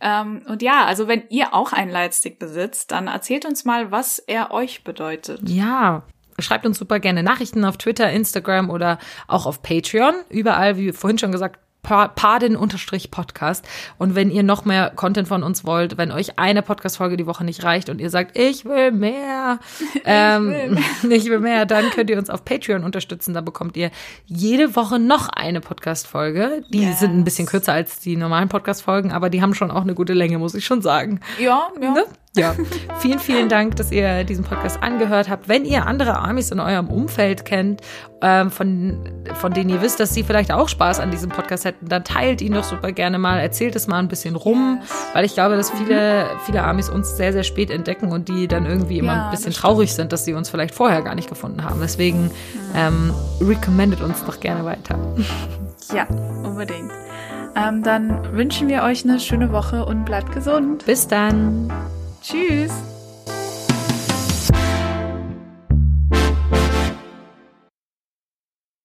Ähm, und ja, also wenn ihr auch einen Lightstick besitzt, dann erzählt uns mal, was er euch bedeutet. Ja, schreibt uns super gerne Nachrichten auf Twitter, Instagram oder auch auf Patreon. Überall, wie vorhin schon gesagt, Paden-Podcast. Und wenn ihr noch mehr Content von uns wollt, wenn euch eine Podcast-Folge die Woche nicht reicht und ihr sagt, ich will mehr, ähm, *laughs* ich, will mehr. *laughs* ich will mehr, dann könnt ihr uns auf Patreon unterstützen. Da bekommt ihr jede Woche noch eine Podcast-Folge. Die yes. sind ein bisschen kürzer als die normalen Podcast-Folgen, aber die haben schon auch eine gute Länge, muss ich schon sagen. Ja, ja. Ne? Ja, vielen, vielen Dank, dass ihr diesen Podcast angehört habt. Wenn ihr andere Amis in eurem Umfeld kennt, ähm, von, von denen ihr wisst, dass sie vielleicht auch Spaß an diesem Podcast hätten, dann teilt ihn doch super gerne mal, erzählt es mal ein bisschen rum, yes. weil ich glaube, dass viele, viele Amis uns sehr, sehr spät entdecken und die dann irgendwie immer ja, ein bisschen traurig sind, dass sie uns vielleicht vorher gar nicht gefunden haben. Deswegen ähm, recommendet uns doch gerne weiter. *laughs* Ja, unbedingt. Ähm, dann wünschen wir euch eine schöne Woche und bleibt gesund. Bis dann. Tschüss.